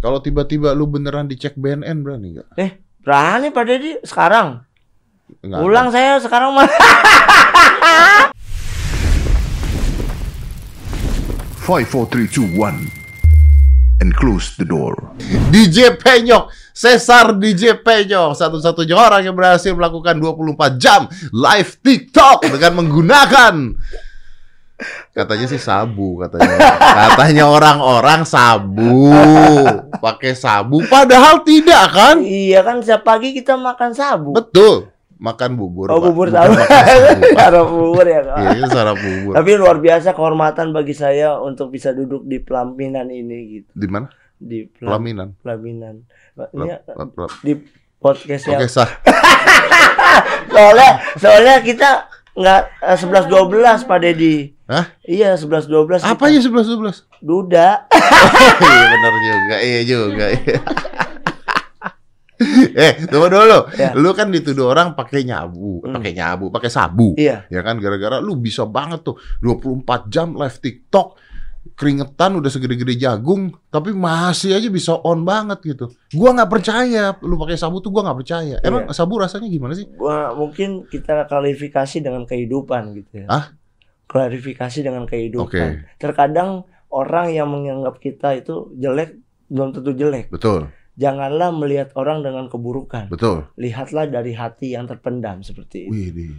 Kalau tiba-tiba lu beneran dicek BNN berani nggak? Eh, berani Pak Deddy sekarang. Nggak, Pulang saya sekarang mah. Five, four, three, two, one, and close the door. DJ Penyok, Cesar DJ Penyok, satu-satunya orang yang berhasil melakukan 24 jam live TikTok dengan menggunakan katanya sih sabu katanya. Katanya orang-orang sabu, pakai sabu padahal tidak kan? iya kan setiap pagi kita makan sabu. Betul. Makan bubur. Oh, Pak. bubur sabu. Sarap bubur ya, Kak. Iya, sarap bubur. Tapi luar biasa kehormatan bagi saya untuk bisa duduk di pelaminan ini gitu. Di mana? Di pelam- Pelaminan. pelaminan. Ini pel- di podcast Oke, sah. Soalnya soalnya kita nggak eh, sebelas dua belas Pak Dedi. Hah? Iya sebelas dua belas. Apa ya 11 12? Duda. iya benar juga, iya juga. iya. eh, tunggu dulu. Ya. Lu kan dituduh orang pakai nyabu, Hmm. pakai nyabu, pakai sabu. Iya. Ya kan gara-gara lu bisa banget tuh 24 jam live TikTok. Keringetan udah segede-gede jagung, tapi masih aja bisa on banget gitu. Gua nggak percaya lu pakai sabu tuh gua nggak percaya. Emang Iya. sabu rasanya gimana sih? Wah, mungkin kita klarifikasi dengan kehidupan gitu ya. Hah? Klarifikasi dengan kehidupan. Oke. Terkadang orang yang menganggap kita itu jelek belum tentu jelek. Betul, Janganlah melihat orang dengan keburukan. betul. Lihatlah dari hati yang terpendam seperti itu. Wih,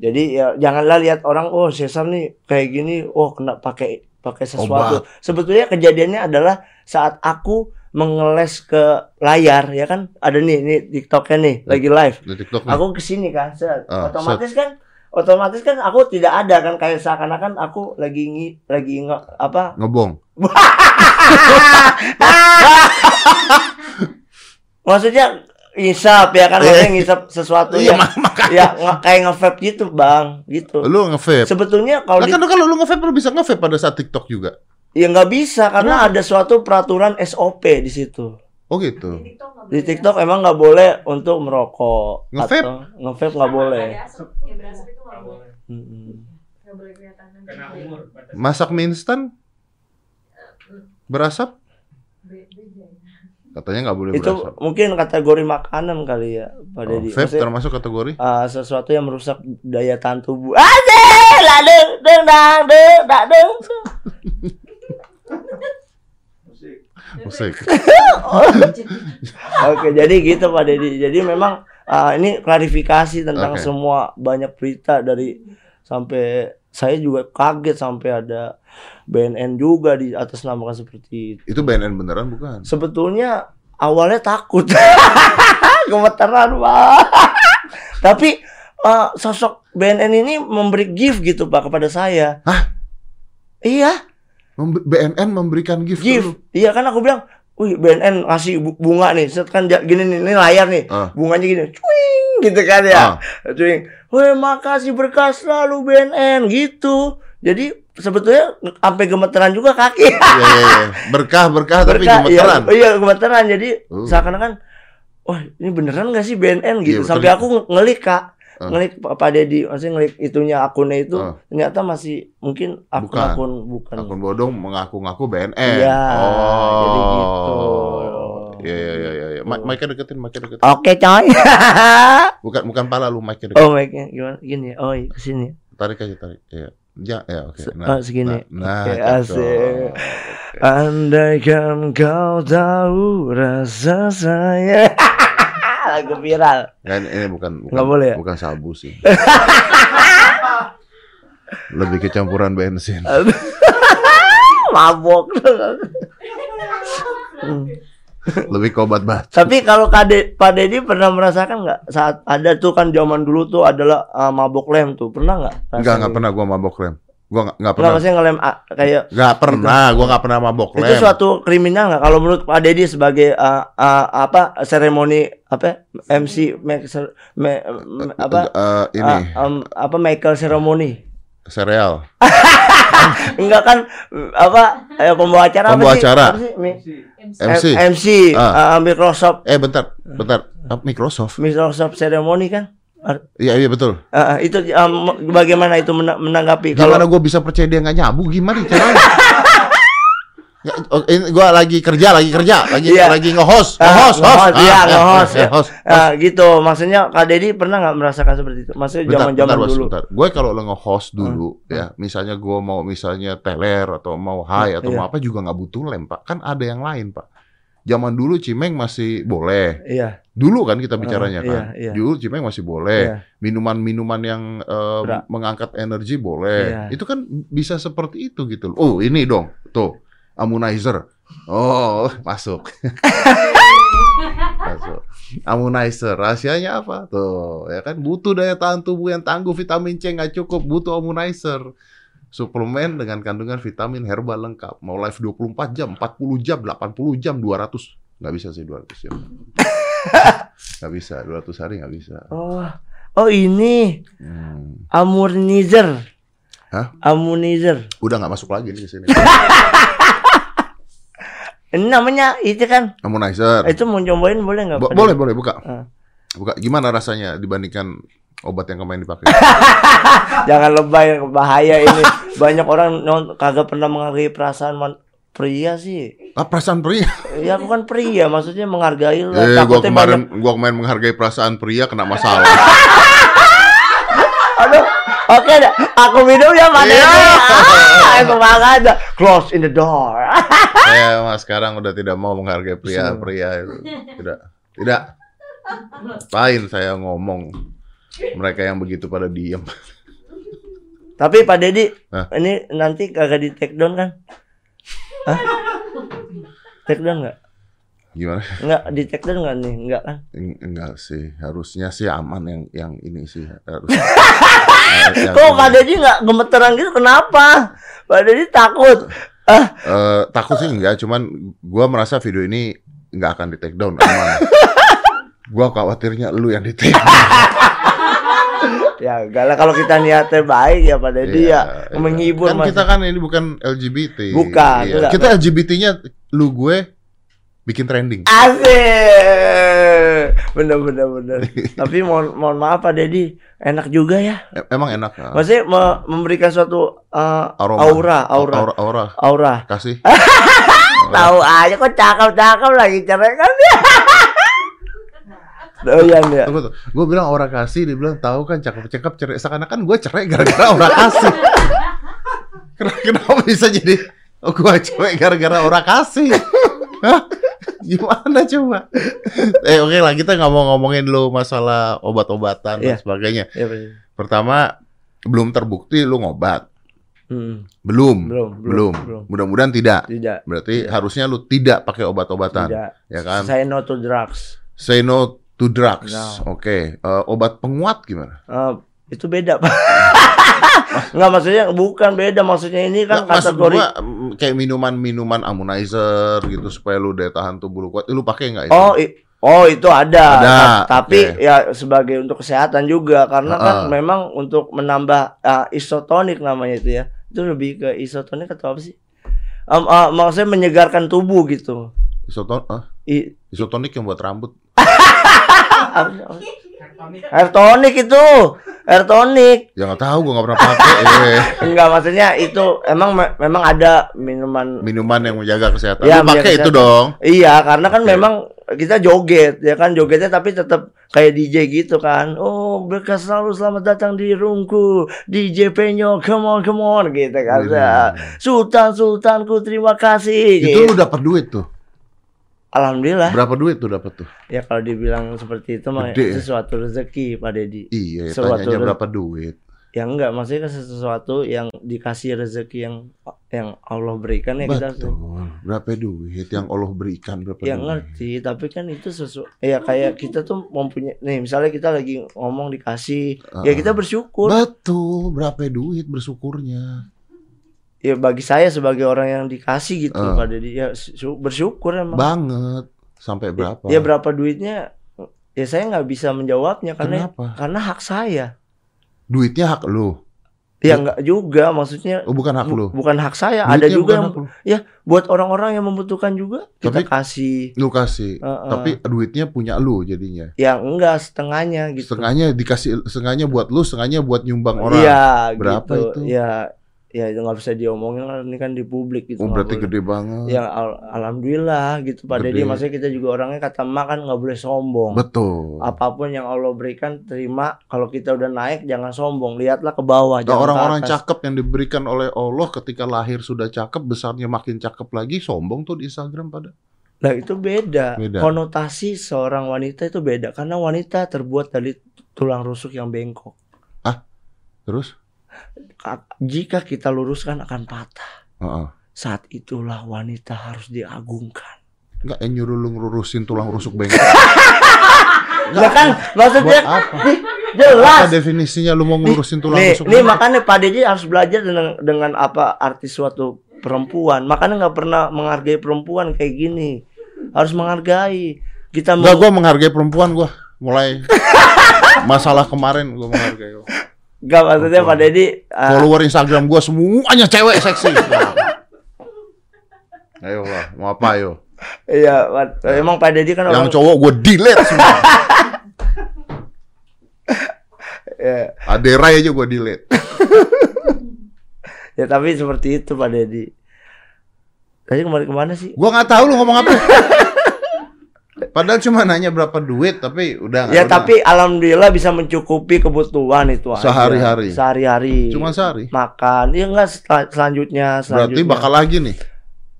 Jadi ya janganlah lihat orang oh Cesar nih kayak gini, oh kena pakai pakai sesuatu. Sebetulnya kejadiannya adalah saat aku mengeles ke layar ya kan ada nih nih TikToknya nih lagi live. di TikTok nih. Aku ke sini kan, set. Ah, otomatis kan otomatis kan aku tidak ada kan kayak seakan-akan aku lagi ngi, lagi nge, apa ngebong. maksudnya ngisap ya kan maksudnya ngisap sesuatu Iya, mak- makanya. ya nge- kayak nge-vape gitu bang gitu Lu nge-vape. sebetulnya kalau di, kan kalau lu nge-vape lu bisa nge-vape pada saat TikTok juga. ya nggak bisa karena ada suatu peraturan SOP di situ Oh gitu. di TikTok emang nggak boleh untuk merokok Nge-vape? atau nge-vape nggak boleh Ada asap, ya berasap itu nggak boleh. Mm-mm. Nggak boleh kelihatan nanti. Kena umur batas. Masak mie instan berasap ya. katanya nggak boleh itu berasap. mungkin kategori makanan kali ya Pak Oh, Deddy vape termasuk kategori? ah, sesuatu yang merusak daya tahan tubuh Asik! Lah, deng, deng, dang, deng, dak, deng. Musik. Oke, jadi gitu Pak Deddy. Jadi memang ah, ini klarifikasi tentang Oke. semua banyak berita dari sampai saya juga kaget sampai ada BNN juga di atas namakan seperti itu. Itu BNN beneran bukan? Sebetulnya awalnya takut. Gemeteran, Pak. Tapi eh, sosok BNN ini memberi gift gitu Pak kepada saya. Hah? Iya, Mem- BNN memberikan gift. gift. Iya kan aku bilang, "Wih, BNN ngasih bu- bunga nih." Set kan gini nih, ini layar nih. Ah. Bunganya gini, cuing gitu kan ya. Ah. Cuing. Wih, makasih berkah selalu BNN gitu. Jadi sebetulnya sampai gemeteran juga kaki. Iya iya iya. Berkah berkah tapi Berkah, gemeteran. Iya, iya gemeteran. Jadi Uh. seakan-akan wah, ini beneran gak sih BNN gitu. Iya, Sampai aku nge- ngelik, Kak. Ah. Ngelik Pak Deddy, maksudnya ngelik itunya akunnya itu Ah. ternyata masih mungkin akun-akun bukan. Akun bodong mengaku-ngaku BNN. Iya, oh. jadi gitu. Iya iya iya iya. iya. Ma- Mic-nya deketin, mic-nya deketin. Oke, coy. Bukan bukan pala lu mic-nya deketin. oh, mic-nya gimana? Gini. Oh, iya, ke sini. Tarik aja tarik. Iya. Ya, ya oke. Se- Nah, oh, segini. Nah, Oke, nah asik. cakep. Andaikan kau tahu rasa saya. Lagu viral. Nggak, ini, ini bukan bukan, Nggak boleh ya? bukan sabu sih. Lebih kecampuran bensin. Mabok. Hmm. Lebih ke obat batu. Tapi kalau Kade, Pak Deddy pernah merasakan nggak saat ada tuh kan zaman dulu tuh adalah uh, mabok lem tuh pernah nggak? Enggak, rasanya? enggak pernah gua mabok rem. Gua Nggak pernah. maksudnya ngelem ah, kayak Enggak pernah, gua enggak pernah mabok itu rem. suatu kriminal nggak? Kalau menurut Pak Deddy sebagai uh, uh, apa seremoni apa MC make, ser- me- me- apa Eh, ini ah, um, apa Michael seremoni? sereal. Enggak kan apa eh, pembawa acara Pembawa apa sih? acara. Apa sih? MC. M- MC Ah. uh, Microsoft Eh bentar, bentar. Microsoft. Microsoft seremoni kan? Iya iya betul. Uh, itu um, bagaimana itu mena- menanggapi Gimana kalau gua bisa percaya dia nggak nyabu? Gimana caranya? Ya, oh, ini gua lagi kerja, lagi kerja, lagi Iya. lagi nge-host, nge-host, host. nge-host, iya, Ah, nge-host, eh, ya. host. Gitu. Maksudnya Kak Dedi pernah nggak merasakan seperti itu? Maksudnya zaman-zaman dulu. bentar. Gue kalau lo nge-host dulu, Hmm. ya, misalnya gue mau misalnya teler atau mau high atau Iya. mau apa juga nggak butuh lem, Pak. Kan ada yang lain, Pak. Zaman dulu Cimeng masih boleh. Iya, Dulu kan kita bicaranya iya, kan. iya. Dulu Cimeng masih boleh. iya. Minuman-minuman yang eh, Berat. mengangkat energi boleh. Iya. Itu kan bisa seperti itu gitu. loh. Oh, ini dong. Tuh, ammonizer. Oh, masuk. masuk. Ammonizer, rahasianya apa? Tuh, ya kan butuh daya tahan tubuh yang tangguh, vitamin C nggak cukup, butuh ammonizer. Suplemen dengan kandungan vitamin herbal lengkap. Mau live 24 jam, 40 jam, 80 jam, 200. Nggak bisa sih 200 jam. nggak bisa, 200 hari nggak bisa. Oh, oh ini Hmm. ammonizer. Hah? Ammonizer. Udah nggak masuk lagi nih ke sini. Ini namanya itu kan. Ammonizer. Itu mau cobain boleh nggak? Bo- boleh, boleh buka. Ah. Buka. Gimana rasanya dibandingkan obat yang kemarin dipakai? Jangan lebay bahaya ini. Banyak orang non kagak pernah menghargai perasaan man- pria sih. ah, perasaan pria. Ya bukan pria, maksudnya menghargai lah. Eh, gua kemarin banyak- gua kemarin menghargai perasaan pria kena masalah. Aduh, oke dah. Aku minum ya Pak Iya. Dedi. Ah, aku aja. Close in the door. Saya mas sekarang udah tidak mau menghargai pria-pria itu. Tidak. Tidak. Pain saya ngomong. Mereka yang begitu pada diem. Tapi Pak Dedi, Hah? ini nanti kagak di take down kan? Hah? Take down nggak? Gimana? Nggak di take down nggak nih? Nggak kan? Enggak sih, harusnya sih aman yang yang ini sih. Harus. Yang Kok ini. Pak Dedi nggak gemeteran gitu? Kenapa? Pak Dedi takut. Ah, Eh, takut sih enggak, cuman gua merasa video ini nggak akan di take down aman. gua khawatirnya lu yang di take down. ya enggak lah kalau kita niatnya baik ya Dedi Iya, ya iya. menghibur kan Mas. kita kan ini bukan LGBT. Bukan, Iya. enggak. Kita LGBT-nya lu gue bikin trending. Asik. Bener bener bener. Tapi mohon mohon maaf Pak Dedi, enak juga ya. E- Emang enak. ah. Maksudnya me- memberikan suatu uh, Aroma. aura, aura, aura, aura. aura. Kasih. Tahu aja kok cakep-cakep lagi cerai kan dia. Doyan ya. Tunggu tuh. Gue bilang aura kasih, dia bilang tahu kan cakep-cakep cerai. Seakan-akan gue cerai gara-gara aura kasih. Kenapa, kenapa bisa jadi oh, gue cewek gara-gara aura kasih? Hah? Gimana coba? eh oke lah kita nggak mau ngomongin dulu masalah obat-obatan dan Iya. sebagainya. Ya, Pak Dedi. Pertama belum terbukti lu ngobat. Hmm, Belum. belum, belum, Belum. Mudah-mudahan tidak. Tidak. Berarti Tidak. harusnya lu tidak pakai obat-obatan, Tidak. ya kan? Saya no to drugs. Say no to drugs. No. Oke. Eh, obat penguat gimana? Eh, itu beda, Pak. Enggak maksudnya bukan beda maksudnya ini kan Nggak, kategori gua mm, kayak minuman-minuman ammonizer gitu supaya lu daya tahan tubuh lu kuat. Eh, Lu pakai nggak itu? Oh, oh itu ada. Ada, Ta- Tapi oke. ya sebagai untuk kesehatan juga karena kan Heeh. memang untuk menambah ah, isotonik namanya itu ya. Itu lebih ke isotonik atau apa sih? Em, ah, maksudnya menyegarkan tubuh gitu. Isoton I, isotonik yang buat rambut. apa sih? Apa sih? Air tonic itu. Air tonic. Ya nggak tahu, gua nggak pernah pakai. eh. Enggak maksudnya itu emang me- memang ada minuman Minuman yang menjaga kesehatan. Ya, lu pakai itu kesehatan. dong. Iya, karena kan Oke. memang kita joget ya kan jogetnya tapi tetap kayak DJ gitu kan. Oh, berkas selalu selamat datang di roomku. DJ Penyo, come on, come on gitu kan. Wih. Sultan Sultanku terima kasih. Itu gitu. lu dapat duit tuh. Alhamdulillah. Berapa duit tuh dapat tuh? Ya kalau dibilang seperti itu mah ya? sesuatu rezeki Pak Dedi. Iya, Suatu tanyanya re- berapa duit. Ya enggak, maksudnya kan sesuatu yang dikasih rezeki yang yang Allah berikan ya kita Betul. Berapa duit yang Allah berikan berapa Ya duit? ngerti, tapi kan itu sesuatu ya kayak kita tuh mempunyai nih misalnya kita lagi ngomong dikasih, ya kita bersyukur. Betul, berapa duit bersyukurnya? Ya bagi saya sebagai orang yang dikasih gitu. Pak Dedi ya su- bersyukur emang. Banget. Sampai berapa? Ya berapa duitnya? Ya saya nggak bisa menjawabnya karena Kenapa? karena hak saya. Duitnya hak lu. Ya nggak juga, maksudnya Oh, bukan hak lu. bukan hak saya. Ada Duitnya juga bukan yang lu. buat orang-orang yang membutuhkan juga kita Tapi- kasih. Lu kasih. Heeh. Tapi duitnya punya lu jadinya. Ya enggak setengahnya gitu. Setengahnya dikasih setengahnya buat lu, setengahnya buat nyumbang orang. Iya, Berapa gitu. itu? Ya ya itu nggak bisa diomongin lah ini kan di publik gitu Oh, berarti boleh. gede banget. ya al- alhamdulillah gitu Pak Gede. Deddy maksudnya kita juga orangnya kata emak kan nggak boleh sombong Betul. apa pun yang Allah berikan terima kalau kita udah naik jangan sombong lihatlah ke bawah Nah, orang-orang cakep yang diberikan oleh Allah ketika lahir sudah cakep, besarnya makin cakep lagi, sombong tuh di Instagram pada. Nah itu beda. Beda. Konotasi seorang wanita itu beda karena wanita terbuat dari tulang rusuk yang bengkok. Terus? Ka- Jika kita luruskan akan patah. Heeh. Saat itulah wanita harus diagungkan. Enggak, yang nyuruh lu ngurusin tulang rusuk bengkok. Ya kan maksudnya apa? nih, Apa jelas. definisinya lu mau ngurusin tulang Nih, rusuk nih makanya Pak Deji harus belajar dengan dengan apa arti suatu perempuan. Makanya nggak pernah menghargai perempuan kayak gini. Harus menghargai. Kita Enggak, gua menghargai perempuan gua. Mulai masalah kemarin gua menghargai. Nggak maksudnya Pak Dedi ah, Follower Instagram gua semuanya cewek seksi. ayo lah, mau apa ayo? iya emang Pak Dedi kan orang Yang cowok gua delete semua. ya, Aderai aja gua delete. ya tapi seperti itu Pak Dedi. Tadi kemarin ke mana sih? Gua nggak tahu lu ngomong apa. Padahal cuma nanya berapa duit, tapi udah Ya udah. tapi alhamdulillah bisa mencukupi kebutuhan itu aja. Sehari-hari. Sehari-hari. cuma sehari. makan. Ya enggak sel- selanjutnya Berarti selanjutnya. bakal lagi nih,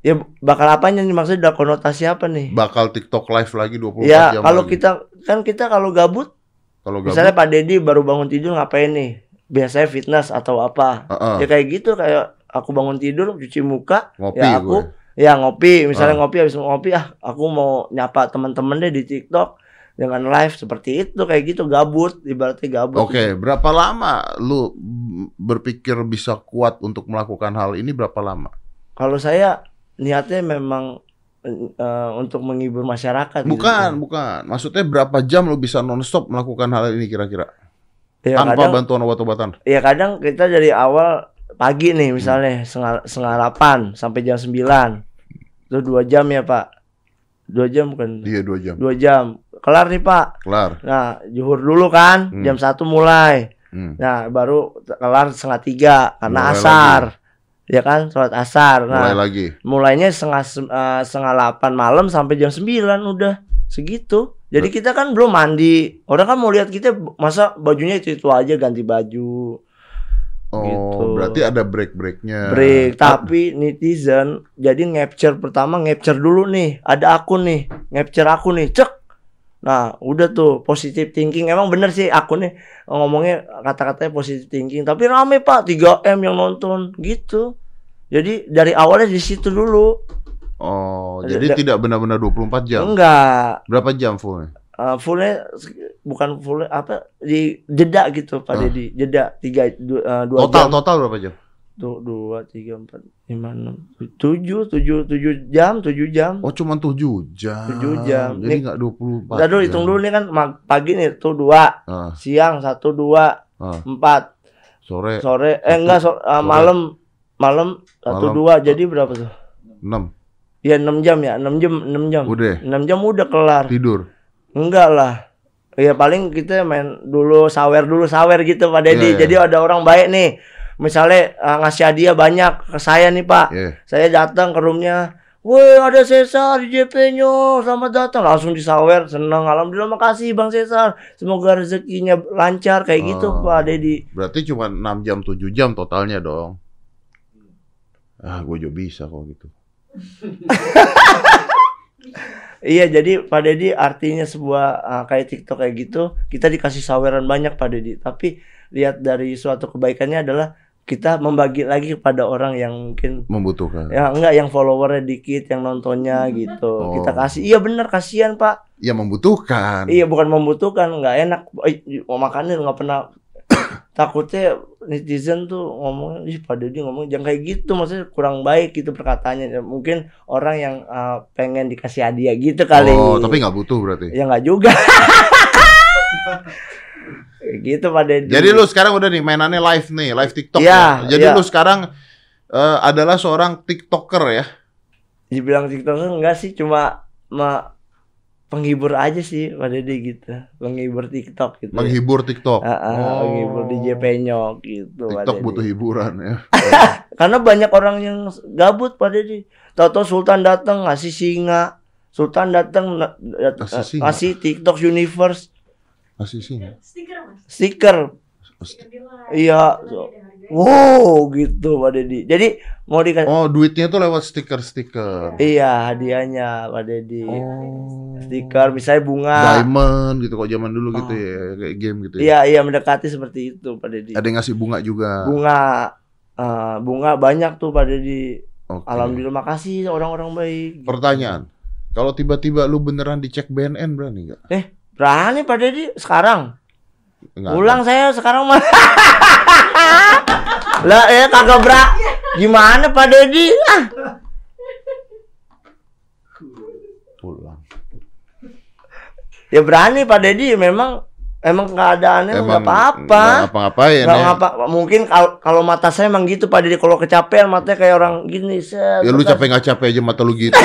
Ya bakal apanya nih maksudnya ada konotasi apa nih? bakal TikTok live lagi 24 Ya jam. kalau lagi. kita kan kita kalau gabut, kalau gabut, misalnya Pak Dedi baru bangun tidur ngapain nih? Biasanya fitness atau apa? Heeh. Ya kayak gitu kayak aku bangun tidur cuci muka, ngopi ya aku gue. Ya ngopi, misalnya Ah. ngopi habis ngopi ah aku mau nyapa teman-teman deh di TikTok dengan live seperti itu kayak gitu gabut ibaratnya gabut. Oke, berapa lama lu berpikir bisa kuat untuk melakukan hal ini berapa lama? Kalau saya niatnya memang eh, untuk menghibur masyarakat. gitu. Bukan, bukan. Maksudnya berapa jam lu bisa nonstop melakukan hal ini kira-kira? Ya, Tanpa kadang, bantuan obat-obatan. ya kadang kita dari awal pagi nih misalnya setengah setengah delapan sampai jam sembilan itu dua jam ya pak. Dua jam bukan? Dia dua jam. dua jam. Kelar nih pak. Kelar. nah juhur dulu kan. Hmm. jam satu mulai. Hmm. nah baru kelar setengah tiga karena Mulai asar. Ya kan? Sholat asar. Mulai nah lagi. mulainya setengah eh, setengah delapan malam sampai jam sembilan udah. Segitu. Jadi kita kan belum mandi. Orang kan mau lihat kita masa bajunya itu itu aja ganti baju Oh, Gitu. berarti ada break-breaknya. break tapi netizen jadi capture pertama capture dulu nih ada akun nih capture aku nih cek nah udah tuh positive thinking emang bener sih akunnya ngomongnya kata-katanya positive thinking tapi rame pak 3 m yang nonton gitu jadi dari awalnya di situ dulu Oh, jadi tidak benar-benar 24 jam. enggak Berapa jam fullnya? Uh, fullnya bukan full apa di jeda gitu pak Ah. Dedi jeda tiga dua, uh, dua Total jam total berapa jam? tuh dua tiga empat lima enam tujuh tujuh tujuh jam tujuh jam Oh, cuma 7 jam. 7 jam. Jadi nggak 24 Udah dulu jam. hitung dulu nih kan pagi nih tuh dua Ah, siang satu dua ah. empat Sore sore eh enggak so- uh, sore. malam malam satu dua jadi berapa tuh 6. ya enam jam ya enam jam enam jam Udah enam jam udah kelar tidur. Enggak lah ya paling kita main dulu sawer dulu sawer gitu Pak Iya, Dedi iya. jadi ada orang baik nih misalnya uh, ngasih hadiah banyak ke saya nih Pak Ya. saya datang ke roomnya Woi ada Cesar di JP-nya Selamat datang Langsung disawer Senang Alhamdulillah makasih Bang Cesar Semoga rezekinya lancar Kayak gitu Oh. Pak Dedi Berarti cuma 6 jam 7 jam totalnya dong. Ah, gue juga bisa kok gitu. Iya jadi Pak Dedi artinya sebuah uh, Kayak TikTok kayak gitu Kita dikasih saweran banyak Pak Dedi Tapi lihat dari suatu kebaikannya adalah Kita membagi lagi kepada orang yang mungkin Membutuhkan. Ya enggak yang followernya dikit Yang nontonnya gitu Oh. Kita kasih Iya bener kasihan Pak Ya membutuhkan. Iya bukan membutuhkan, nggak enak. Eh, mau makannya nggak pernah. Takutnya netizen tuh ngomong, ih pada dia ngomong jangan kayak gitu, maksudnya kurang baik gitu perkataannya. Ya, Mungkin orang yang uh, pengen dikasih hadiah gitu kali. Oh, tapi nggak butuh berarti. ya nggak juga. Gitu Deddy. Jadi lu sekarang udah nih mainannya live nih, live TikTok Iya, ya. Jadi iya. lu sekarang eh, adalah seorang TikToker ya. dibilang TikToker enggak sih, cuma ma- penghibur aja sih Pak Deddy gitu. Penghibur TikTok gitu. ya. Menghibur TikTok. Ah, ah, Oh. menghibur DJ Penyok gitu TikTok butuh hiburan ya. Karena banyak orang yang gabut Pak Deddy. Tahu-tahu Sultan datang ngasih singa. Sultan datang Ngasih singa? ngasih TikTok Universe Masih sih. Stiker mas. stiker. Di. Iya. Harganya. Wow, gitu Pak Deddy. Jadi mau dikasih Oh, duitnya tuh lewat stiker-stiker. Iya, hadiahnya Pak Deddy. Oh. Stiker misalnya bunga. Diamond gitu kok zaman dulu gitu Oh. ya, kayak game gitu ya. Iya, iya mendekati seperti itu Pak Deddy. Ada yang ngasih bunga juga. Bunga eh, bunga banyak tuh Pak Deddy. Oke. Alhamdulillah makasih orang-orang baik. Pertanyaan. Kalau tiba-tiba lu beneran dicek BNN berani nggak? Berani Pak Deddy sekarang. Nggak Pulang saya sekarang mah. lah ya kagak bra. Gimana Pak Deddy? Ah. Pulang. Ya berani Pak Deddy memang emang keadaannya nggak apa-apa. nggak apa-ngapain Nggak ya. ngapa mungkin kalau kalau mata saya emang gitu Pak Deddy kalau kecapean matanya kayak orang gini set. Ya lu capek nggak capek aja mata lu gitu.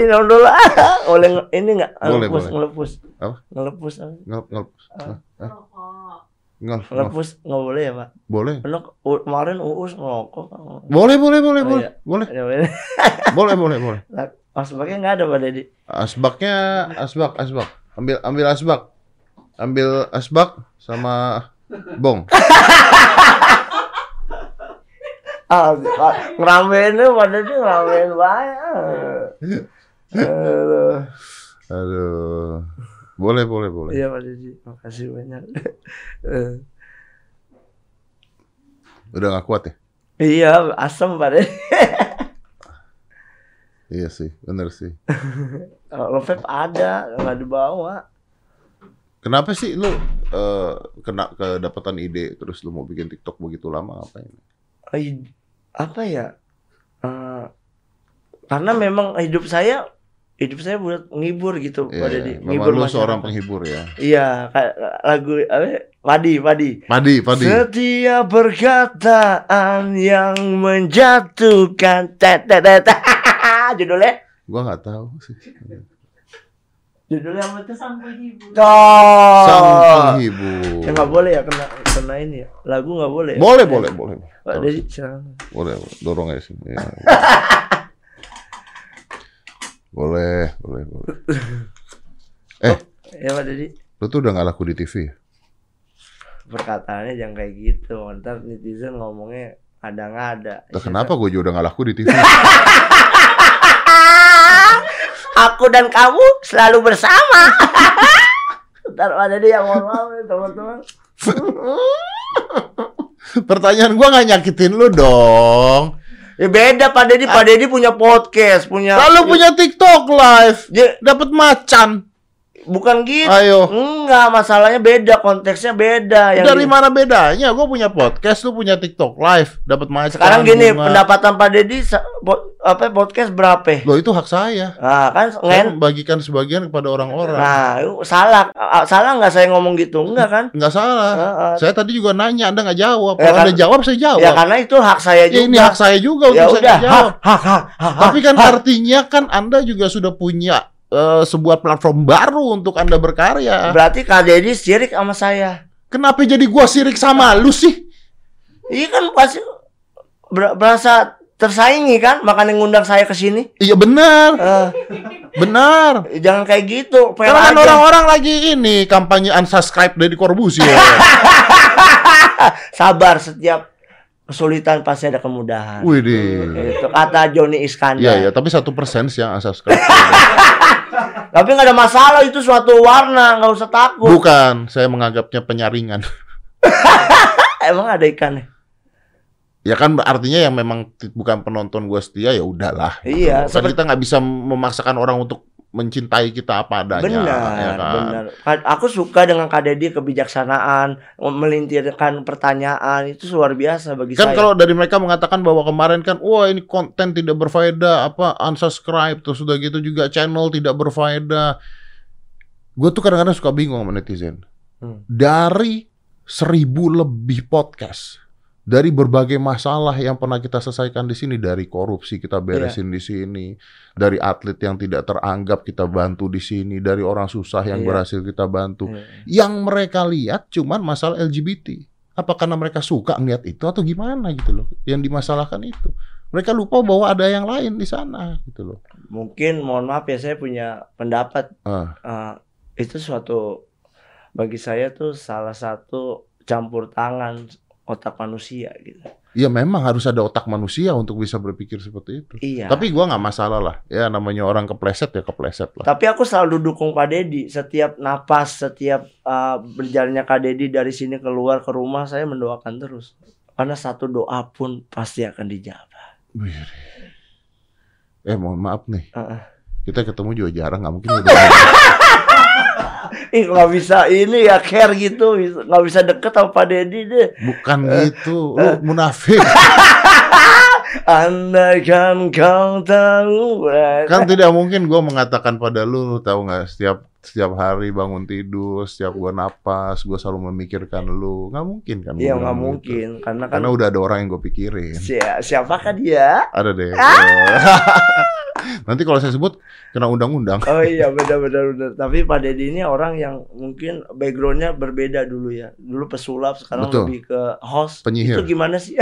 Ini dulu boleh nge- ini enggak Boleh, ngelepus boleh. ngelepus. Apa? Ngelepus Ngel, ngel, Rokok. ngel, ngel. ngelepus nggak boleh ya Pak. Boleh. U- kemarin uus ngerokok. Boleh, boleh, boleh, Oh, boleh. iya. Boleh, Ya, boleh. boleh, boleh, boleh. Mas pakai nggak ada Pak Deddy. Asbaknya asbak, asbak. Ambil ambil asbak. Ambil asbak sama bong. Ah, ngeramein tuh Pak Deddy ngeramein banyak. Aduh. Aduh. Boleh, boleh, boleh. Iya Pak Deddy, makasih banyak. Eh, Udah gak kuat ya? iya, asam Pak. Iya sih, bener sih. Kalau vape ada, nggak dibawa. Kenapa sih lu eh, kena kedapatan ide terus lu mau bikin TikTok begitu lama ngapain? Ai- apa ya? Eh, karena memang hidup saya hidup saya buat ngibur gitu, Pak Iya, Deddy. memang lu masyarakat. seorang penghibur ya. Iya, lagu apa? Padi, padi. Padi, padi. Setiap perkataan yang menjatuhkan tet tet tet. Judulnya? Gua nggak tahu sih. Judulnya apa tuh? Sang penghibur. Oh. Sang penghibur. Ya nggak boleh ya kena kena ini ya. Lagu nggak boleh. ya? Boleh, boleh, boleh. Pak Deddy, silakan. Boleh, boleh. dorong aja sih. Iya. Boleh, boleh, boleh. Eh, Ya Pak Deddy. lu tuh udah gak laku di TV ya? Perkataannya jangan kayak gitu. Ntar netizen ngomongnya ada nggak ada. Lah, kenapa gue juga udah gak laku di TV? Aku dan kamu selalu bersama. Ntar Pak Deddy yang mohon maaf nih teman-teman. Pertanyaan gua gak nyakitin lu dong. Ya beda Pak Deddy, Pak Deddy punya podcast, punya Lalu punya TikTok live, Dia- dapat macan. Bukan gitu. Ayo. Enggak, masalahnya beda, konteksnya beda. Yang Dari di- mana bedanya? Gue punya podcast, lu punya TikTok live, dapat macan. Sekarang gini, bunga. pendapatan Pak po- apa podcast berapa? Loh itu hak saya. Nah, kan Saya ngen. membagikan sebagian kepada orang-orang. Nah, salah. Ah, Salah nggak saya ngomong gitu? Enggak kan? Nggak salah. Heeh. Saya tadi juga nanya, Anda nggak jawab. Ya Kalau kan- Anda jawab, saya jawab. Ya karena itu hak saya Ya, juga. ini hak saya juga Ya untuk saya udah, nggak jawab. hak, hak, hak, hak, Tapi kan hak. artinya kan Anda juga sudah punya eh, sebuah platform baru untuk Anda berkarya. Berarti Kak Deddy sirik sama saya. Kenapa jadi gua sirik sama lu sih? Iya kan pasti ber- berasa tersaingi kan, makanya ngundang saya ke sini. Iya benar, Eh, benar. jangan kayak gitu. Karena kan orang-orang lagi ini kampanye unsubscribe dari Corbusier. sabar setiap kesulitan pasti ada kemudahan. Wih deh. Itu kata Joni Iskandar. Iya iya, tapi satu persen sih yang unsubscribe. Tapi nggak ada masalah itu suatu warna, nggak usah takut. Bukan, saya menganggapnya penyaringan. Emang ada ikannya? Ya kan artinya yang memang bukan penonton gua setia ya udahlah. Iya, Kan kita nggak bisa memaksakan orang untuk mencintai kita apa adanya. Benar, ya kan? benar. Aku suka dengan Kak Deddy kebijaksanaan, melintirkan pertanyaan itu luar biasa bagi Kan saya. kalau dari mereka mengatakan bahwa kemarin kan, wah ini konten tidak berfaedah, apa unsubscribe, terus sudah gitu juga channel tidak berfaedah. Gue tuh kadang-kadang suka bingung sama netizen. Hmm. Dari seribu lebih podcast, dari berbagai masalah yang pernah kita selesaikan di sini dari korupsi kita Iya. beresin di sini dari atlet yang tidak teranggap kita bantu di sini dari orang susah yang Iya. berhasil kita bantu Iya. yang mereka lihat cuman masalah LGBT apa karena mereka suka ngeliat itu atau gimana gitu loh yang dimasalahkan itu mereka lupa bahwa ada yang lain di sana gitu loh Mungkin mohon maaf ya saya punya pendapat ah eh, itu suatu bagi saya tuh salah satu campur tangan otak manusia gitu. ya memang harus ada otak manusia untuk bisa berpikir seperti itu Iya. tapi gua nggak masalah lah ya namanya orang kepleset ya kepleset lah Tapi aku selalu dukung Pak Dedi. Setiap napas, setiap uh, berjalannya Kak Dedi dari sini keluar ke rumah, saya mendoakan terus. Karena satu doa pun pasti akan dijawab. Eh mohon maaf nih, Heeh. kita ketemu juga jarang, nggak mungkin Ih nggak bisa ini ya care gitu, nggak bisa deket sama Pak Dedi deh. bukan gitu, lu munafik. Andai kan kau tahu. kan tidak mungkin gua mengatakan pada lu, lu tahu nggak setiap setiap hari bangun tidur, setiap gua napas, gua selalu memikirkan lu, nggak mungkin kan? Iya nggak gitu. mungkin, karena kan Karena udah ada orang yang gue pikirin. si- siapakah dia? Ada deh. Ah! Nanti kalau saya sebut kena undang-undang. Oh iya benar benar benar. Tapi Pak Dedi ini orang yang mungkin backgroundnya berbeda dulu ya. Dulu pesulap, sekarang Betul. lebih ke host. Penyihir. Itu gimana sih?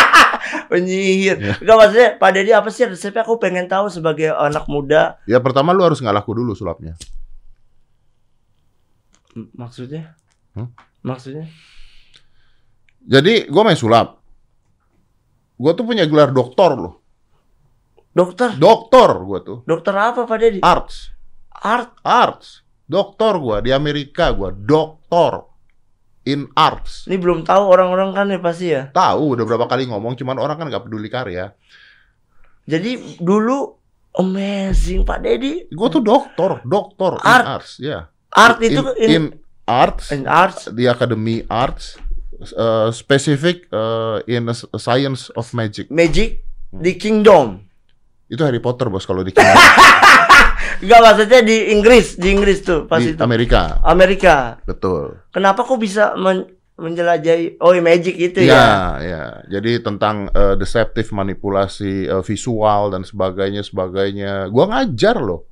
Penyihir. Ya. Enggak maksudnya Pak Dedi apa sih resepnya? Aku pengen tahu sebagai anak muda. Ya pertama lu harus nggak laku dulu sulapnya. Maksudnya? Hmm? Maksudnya? Jadi gue main sulap. Gue tuh punya gelar doktor loh. Dokter. Doktor gue tuh. Dokter apa Pak Dedi? Arts. Art. Arts. Doktor gua di Amerika gua doktor in arts. Ini belum tahu orang-orang kan ya pasti ya. Tahu udah berapa kali ngomong cuman orang kan nggak peduli karya. Jadi dulu amazing Pak Dedi. Gua tuh doktor, doktor in Art. arts, ya. Art itu in, in, in arts in arts. di Academy Arts uh, specific uh, in a science of magic. Magic Hmm. di Kingdom. Itu Harry Potter bos kalau di, Enggak maksudnya di Inggris, di Inggris tuh pas di itu. Amerika. Amerika. Betul. Kenapa kok bisa men- menjelajahi oh magic itu Ya, ya? ya. Jadi tentang uh, deceptive manipulasi uh, visual dan sebagainya sebagainya. Gua ngajar loh.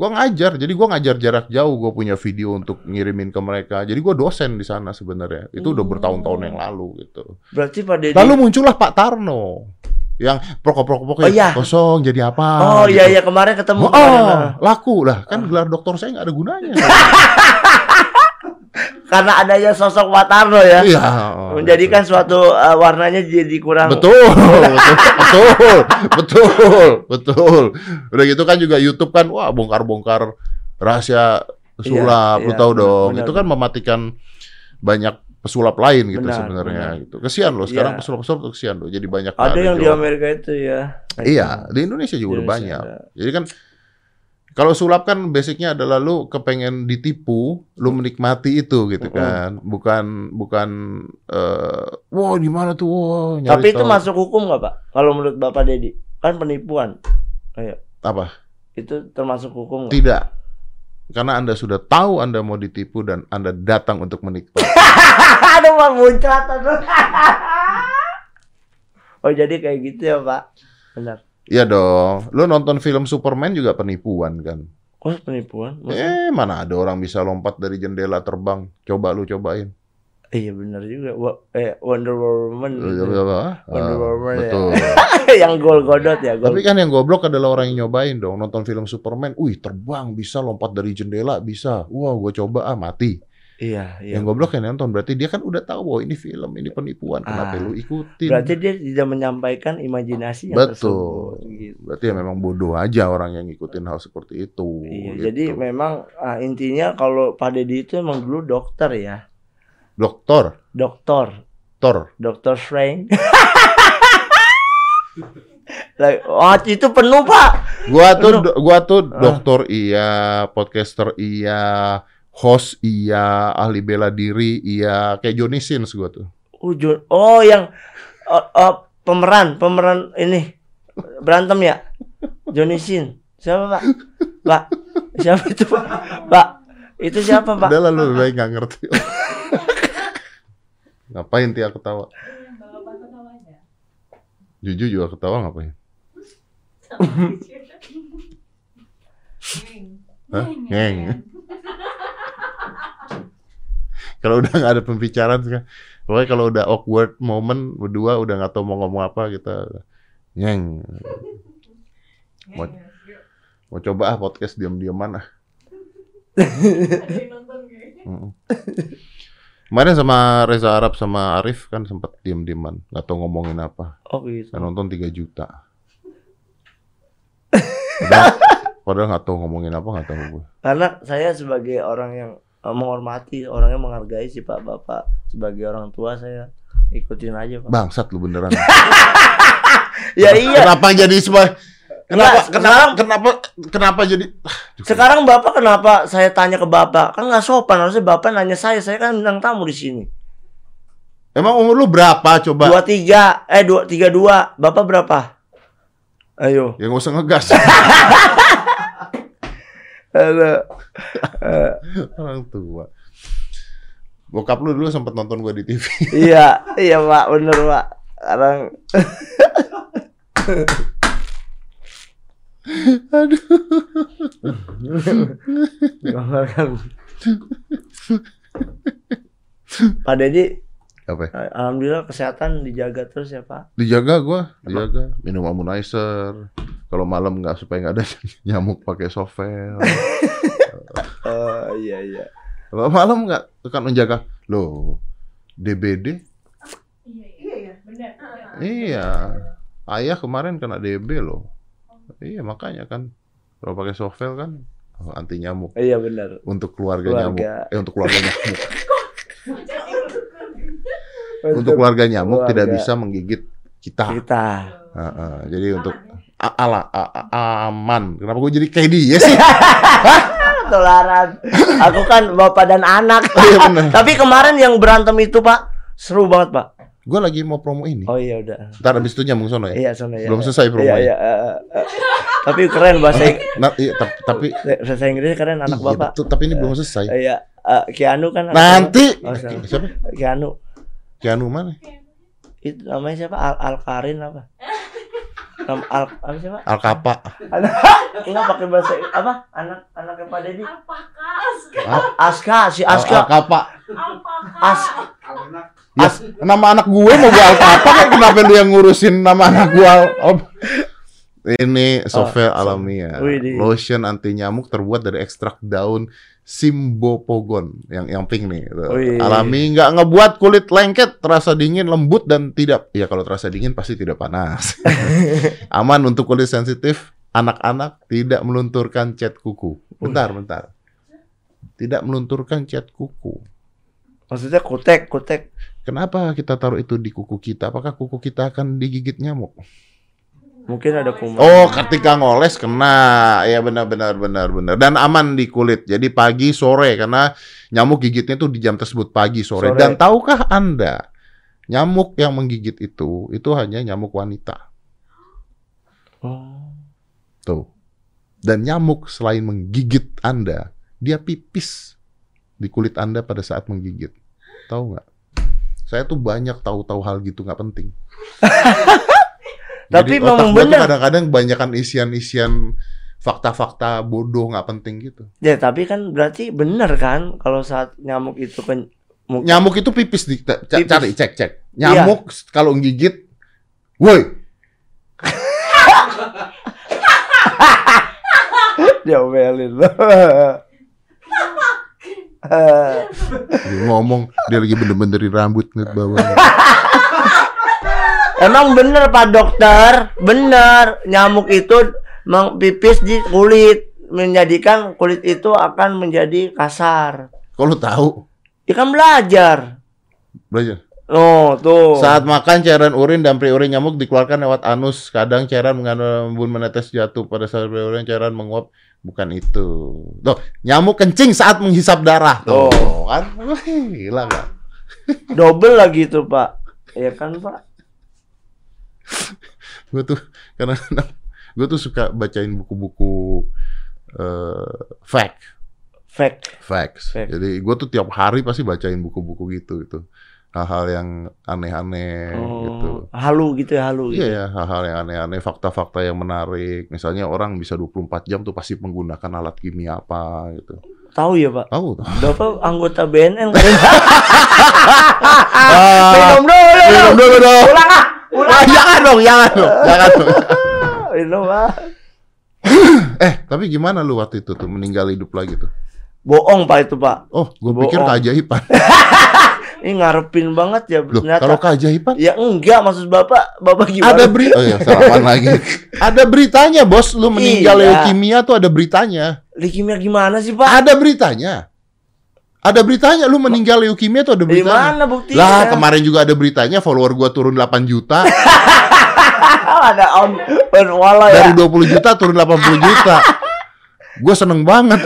Gua ngajar. Jadi gua ngajar jarak jauh. Gua punya video untuk ngirimin ke mereka. Jadi gua dosen di sana sebenarnya. Itu udah Oh. bertahun-tahun yang lalu gitu. Berarti Dedi Lalu muncullah Pak Tarno yang prokop-prokop Oh, iya. kosong jadi apa? Oh iya gitu. iya kemarin ketemu Oh, kemarin. laku lah. Kan gelar dokter saya nggak ada gunanya. Karena adanya sosok Pak Tarno ya. Iya. Menjadikan suatu uh, warnanya jadi kurang betul, betul, betul, betul, betul. Udah gitu kan juga YouTube kan, wah bongkar-bongkar rahasia sulap, Iya, lu iya, tahu benar, dong. benar. Itu kan mematikan banyak pesulap lain gitu Benar, sebenarnya benar. gitu. Kesian loh sekarang Iya. pesulap-pesulap tuh kesian loh. Jadi banyak Ada yang di. Amerika itu ya. Iya, di Indonesia juga udah Indonesia banyak. ada. Jadi kan kalau sulap kan basicnya adalah lu kepengen ditipu, lu menikmati itu gitu Mm-mm. kan. Bukan bukan eh wah di mana tuh nyari Tapi itu tahu. masuk hukum nggak Pak? Kalau menurut Bapak Dedi kan penipuan. Ayo, apa? itu termasuk hukum nggak? Tidak. Karena Anda sudah tahu Anda mau ditipu dan Anda datang untuk menikmati. Aduh Pak muncrat aduh. oh jadi kayak gitu ya Pak? Benar. Iya dong. Lu nonton film Superman juga penipuan kan? Oh penipuan? Maksudnya? Eh, mana ada orang bisa lompat dari jendela terbang? Coba lu cobain. Iya benar juga. Wa- eh, Wonder Woman. Wonder Ah, Woman ya. betul. yang gol godot ya. Gol. Tapi kan yang goblok adalah orang yang nyobain dong nonton film Superman. Wih terbang bisa lompat dari jendela bisa. Wah gue coba ah mati. Iya, iya. Yang goblok yang nonton berarti dia kan udah tahu bahwa ini film ini penipuan. Ah. Kenapa lu ikutin? Berarti dia tidak menyampaikan imajinasi yang Betul. tersebut. Gitu. Berarti ya memang bodoh aja orang yang ngikutin hal seperti itu. Iya, gitu. jadi memang ah, intinya kalau Pak Deddy itu emang dulu dokter ya. dokter, Dokter, Tor. dokter Frank. Lah, oh, itu penuh, Pak. Gua tuh Penuh. gua tuh Ah. dokter iya, podcaster iya, host iya, ahli bela diri iya, kayak Johnny Sins gua tuh. Oh, oh yang oh, oh, pemeran, pemeran ini berantem ya. Johnny Sin. Siapa, Pak? Pak. Siapa itu, Pak? Pak. Itu siapa, Pak? Udah lah lu lebih baik nggak ngerti. Ngapain tiap ketawa? Juju juga ketawa ngapain? Hah? Ngeng. Kalau udah nggak ada pembicaraan kan, pokoknya kalau udah awkward moment berdua udah nggak tahu mau ngomong apa kita nyeng. Mau, mau coba ah podcast diam-diaman ah. Mm. Kemarin sama Reza Arab sama Arif kan sempat diam-diaman, nggak tahu ngomongin apa. Oh gitu. Saya nonton 3 juta. Padahal, padahal nggak tahu ngomongin apa nggak tahu gue. Karena saya sebagai orang yang menghormati, orangnya menghargai sih Pak Bapak sebagai orang tua saya ikutin aja Pak. Bangsat lu beneran. Ya iya. Kenapa jadi semua? Kenapa, Nggak, kenapa, kenapa, kenapa jadi? Sekarang Bapak kenapa saya tanya ke Bapak? Kan nggak sopan harusnya Bapak nanya saya. Saya kan bintang tamu di sini. Emang umur lu berapa coba? Dua tiga, eh dua tiga dua. Bapak berapa? Ayo. Ya nggak usah ngegas. Aduh. Orang tua. Bokap lu dulu sempat nonton gua di TV. iya, iya Pak, bener Pak. Sekarang Pak Dedi, Apa? ya? alhamdulillah kesehatan dijaga terus ya Pak. Dijaga gua, dijaga. Minum ammonizer. Kalau malam nggak supaya nggak ada nyamuk pakai sovel. Oh iya iya. Kalau malam nggak kan menjaga. Loh, DBD? Iya, iya, iya, benar. Iya. Ayah kemarin kena DB loh. Iya makanya kan. Kalau pakai sovel kan oh, anti nyamuk. Iya benar. Untuk keluarga, Keluarga. nyamuk. Eh untuk keluarga nyamuk. untuk keluarga nyamuk tidak keluarga. bisa menggigit kita. kita. Heeh, jadi untuk ala aman. Kenapa gue jadi kayak dia sih? Tularan. Aku kan bapak dan anak. Iya, benar. Tapi kemarin yang berantem itu Pak seru banget Pak. gue lagi mau promo ini. Oh iya udah. Ntar abis itu nyambung sono ya. Iya sana ya. Belum selesai Iya promonya. iya. eh, eh, eh. Tapi keren bahasa Ing- Nah, iya, tapi, tapi bahasa Inggrisnya keren anak iya, bapak. betul, tapi ini belum selesai. Iya. eh, Keanu kan. Nanti Oh, siapa? bapak. Keanu. Keanu mana? Itu namanya siapa? Al Alkarin apa? Nam Al apa siapa? Alkapa. Anak enggak pakai bahasa apa? Anak anaknya Pak Dedi. Apakah? Aska, si Al- Aska. Alkapa. Apakah? As Ya, nama anak gue mau gue Alkapa kan kenapa lu yang ngurusin nama anak gue? Al- Ini Sovel alamiah. Widih. Lotion anti nyamuk terbuat dari ekstrak daun Simbopogon yang yang pink nih. tuh. Wih. Alami nggak ngebuat kulit lengket, terasa dingin, lembut dan tidak. Ya kalau terasa dingin pasti tidak panas. Aman untuk kulit sensitif, anak-anak tidak melunturkan cat kuku. Bentar, bentar. Tidak melunturkan cat kuku. maksudnya kutek, kutek. Kenapa kita taruh itu di kuku kita? Apakah kuku kita akan digigit nyamuk? Mungkin ada kuman. Oh, ketika ngoles kena. Ya benar benar benar benar. Dan aman di kulit. Jadi pagi sore karena nyamuk gigitnya tuh di jam tersebut pagi sore. Sore. Dan tahukah Anda nyamuk yang menggigit itu itu hanya nyamuk wanita. Oh. Tuh. Dan nyamuk selain menggigit Anda, dia pipis di kulit Anda pada saat menggigit. Tahu nggak? Saya tuh banyak tahu-tahu hal gitu nggak penting. Tapi Jadi memang bener. kadang-kadang kebanyakan isian-isian fakta-fakta bodoh nggak penting gitu. Ya, tapi kan berarti benar kan kalau saat nyamuk itu kan mu- Nyamuk itu pipis di ca- ca- Pipis. cari cek cek. Iya. Nyamuk kalau gigit, woi, diomelin lo. dia ngomong dia lagi bener-benerin rambut nih bawah. Emang bener Pak Dokter, bener nyamuk itu mengpipis di kulit menjadikan kulit itu akan menjadi kasar. Lu tahu? Ya kan belajar. Belajar. Oh, tuh. Saat makan cairan urin dan priurin nyamuk dikeluarkan lewat anus. Kadang cairan mengandung embun menetes jatuh pada saat priurin cairan menguap. Bukan itu. Tuh, nyamuk kencing saat menghisap darah. Tuh, Oh. kan? Gila nggak? Double lagi tuh, Pak. Ya kan, Pak? gue tuh karena gue tuh suka bacain buku-buku eh, fact Fact. facts Fact. jadi gue tuh tiap hari pasti bacain buku-buku gitu itu hal-hal yang aneh-aneh gitu. Oh, halu gitu ya halu Iya gitu. ya, hal-hal yang aneh-aneh, fakta-fakta yang menarik. Misalnya orang bisa 24 jam tuh pasti menggunakan alat kimia apa gitu. Tahu ya Pak. Tahu. Bapak anggota BNN kan? Minum dulu. minum dulu dong. Pulang ah. Ah, jangan dong, jangan dong, jangan dong. Minum ah. Eh, tapi gimana lu waktu itu tuh meninggal hidup lagi tuh? Bohong Pak itu Pak. Oh, gue pikir keajaiban. Ini ngarepin banget ya Loh, ternyata. kalau keajaiban Ya enggak maksud Bapak, Bapak gimana? ada berita. Oh ya, salaman lagi. Ada beritanya, Bos. Lu meninggal Iya. leukemia tuh ada beritanya. Leukemia gimana sih Pak? Ada beritanya. Ada beritanya lu meninggal leukemia tuh ada Di beritanya. mana buktinya? Lah, kemarin juga ada beritanya follower gua turun 8 juta. ada on on wala ya. Dari 20 juta turun 80 juta. Gue seneng banget.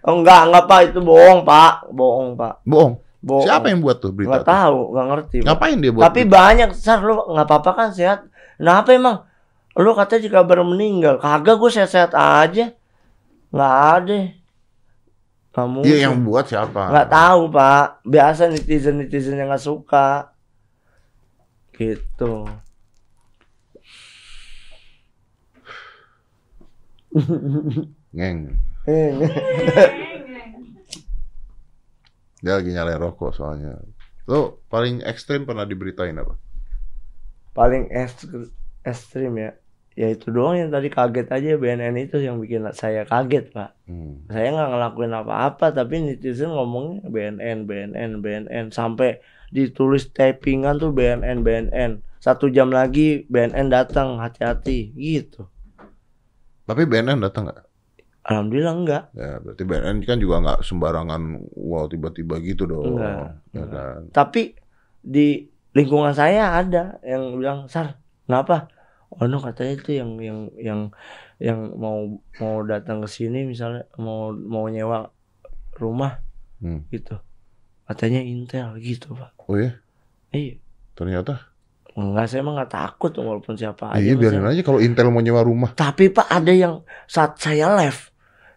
Oh, enggak, enggak Pak, itu bohong Pak. Bohong Pak. Bohong. Bohong. Siapa yang buat tuh berita? Enggak tahu, enggak ngerti. Ngapain dia buat? Tapi berita? banyak, Sar, lu nggak apa-apa kan sehat. Nah, apa emang? Lu katanya jika baru meninggal. Kagak, gue sehat-sehat aja. Nggak ada. Mungkin. Dia yang buat siapa? Nggak tahu, Pak. Biasa netizen-netizen yang nggak suka. Gitu. Ngeng. Dia lagi nyalain rokok soalnya. Lu paling ekstrim pernah diberitain apa? Paling ekstrim ya. Ya itu doang yang tadi kaget aja BNN itu yang bikin saya kaget, Pak. Hmm. saya nggak ngelakuin apa-apa tapi netizen ngomongnya BNN BNN BNN sampai ditulis typingan tuh BNN BNN satu jam lagi BNN datang hati-hati gitu Tapi BNN datang nggak? alhamdulillah enggak Ya, berarti BNN kan juga nggak sembarangan wow tiba-tiba gitu dong. Enggak, Ya enggak. kan? tapi di lingkungan saya ada yang bilang sar kenapa oh no katanya itu yang yang yang yang mau mau datang ke sini misalnya mau mau nyewa rumah Hmm. gitu katanya Intel gitu pak Oh ya, iya ternyata. Enggak, saya emang nggak takut walaupun siapa aja. Iya, biarin aja kalau Intel mau nyewa rumah. Tapi Pak ada yang saat saya live,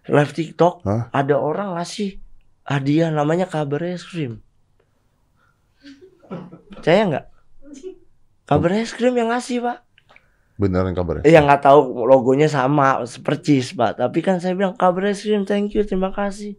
live TikTok, Hah? ada orang ngasih hadiah namanya kabar es krim. Percaya nggak? Kabar es krim yang ngasih Pak. Beneran kabarnya? Eh, yang nggak tahu logonya sama percis Pak. Tapi kan saya bilang kabar es krim, thank you, terima kasih.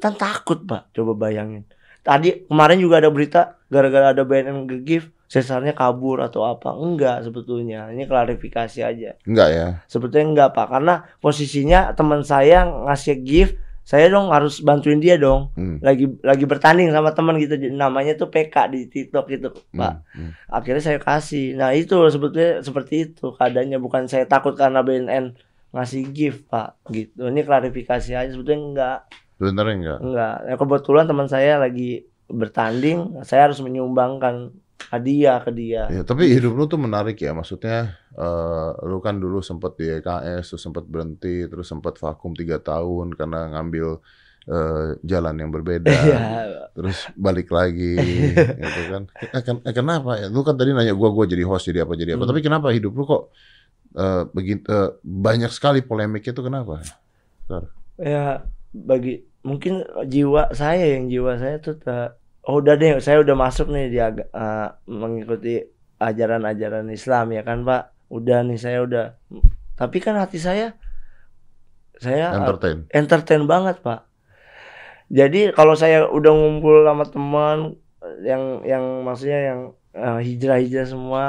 Kan takut Pak, coba bayangin. Tadi kemarin juga ada berita gara-gara ada BNN nge-give sesarnya kabur atau apa enggak sebetulnya ini klarifikasi aja Enggak ya. sebetulnya enggak pak karena posisinya teman saya ngasih gift saya dong harus bantuin dia dong. Hmm. lagi lagi bertanding sama teman gitu. Namanya tuh PK di TikTok gitu pak. Hmm. hmm. akhirnya saya kasih. Nah itu sebetulnya seperti itu. Keadaannya bukan saya takut karena BNN ngasih gift pak gitu. Ini klarifikasi aja. Sebetulnya enggak. Beneran enggak? enggak. Ya, kebetulan teman saya lagi bertanding. Saya harus menyumbangkan hadiah ke dia Ya, tapi hidup lu tuh menarik ya. Maksudnya, eh lu kan dulu sempat di EKS, terus sempat berhenti, terus sempat vakum tiga tahun karena ngambil eh, jalan yang berbeda. Iya. terus balik lagi, gitu kan? Eh, ken- eh, kenapa ya? Lu kan tadi nanya gua, gua jadi host, jadi apa, jadi apa. Hmm. Tapi kenapa hidup lu kok eh begin, eh, banyak sekali polemiknya itu kenapa? ya bagi mungkin jiwa saya yang jiwa saya tuh tak oh udah deh saya udah masuk nih di eh, mengikuti ajaran-ajaran Islam ya kan Pak? Udah nih saya udah. Tapi kan hati saya saya Entertain. entertain banget Pak. Jadi kalau saya udah ngumpul sama teman yang yang maksudnya yang eh, hijrah-hijrah semua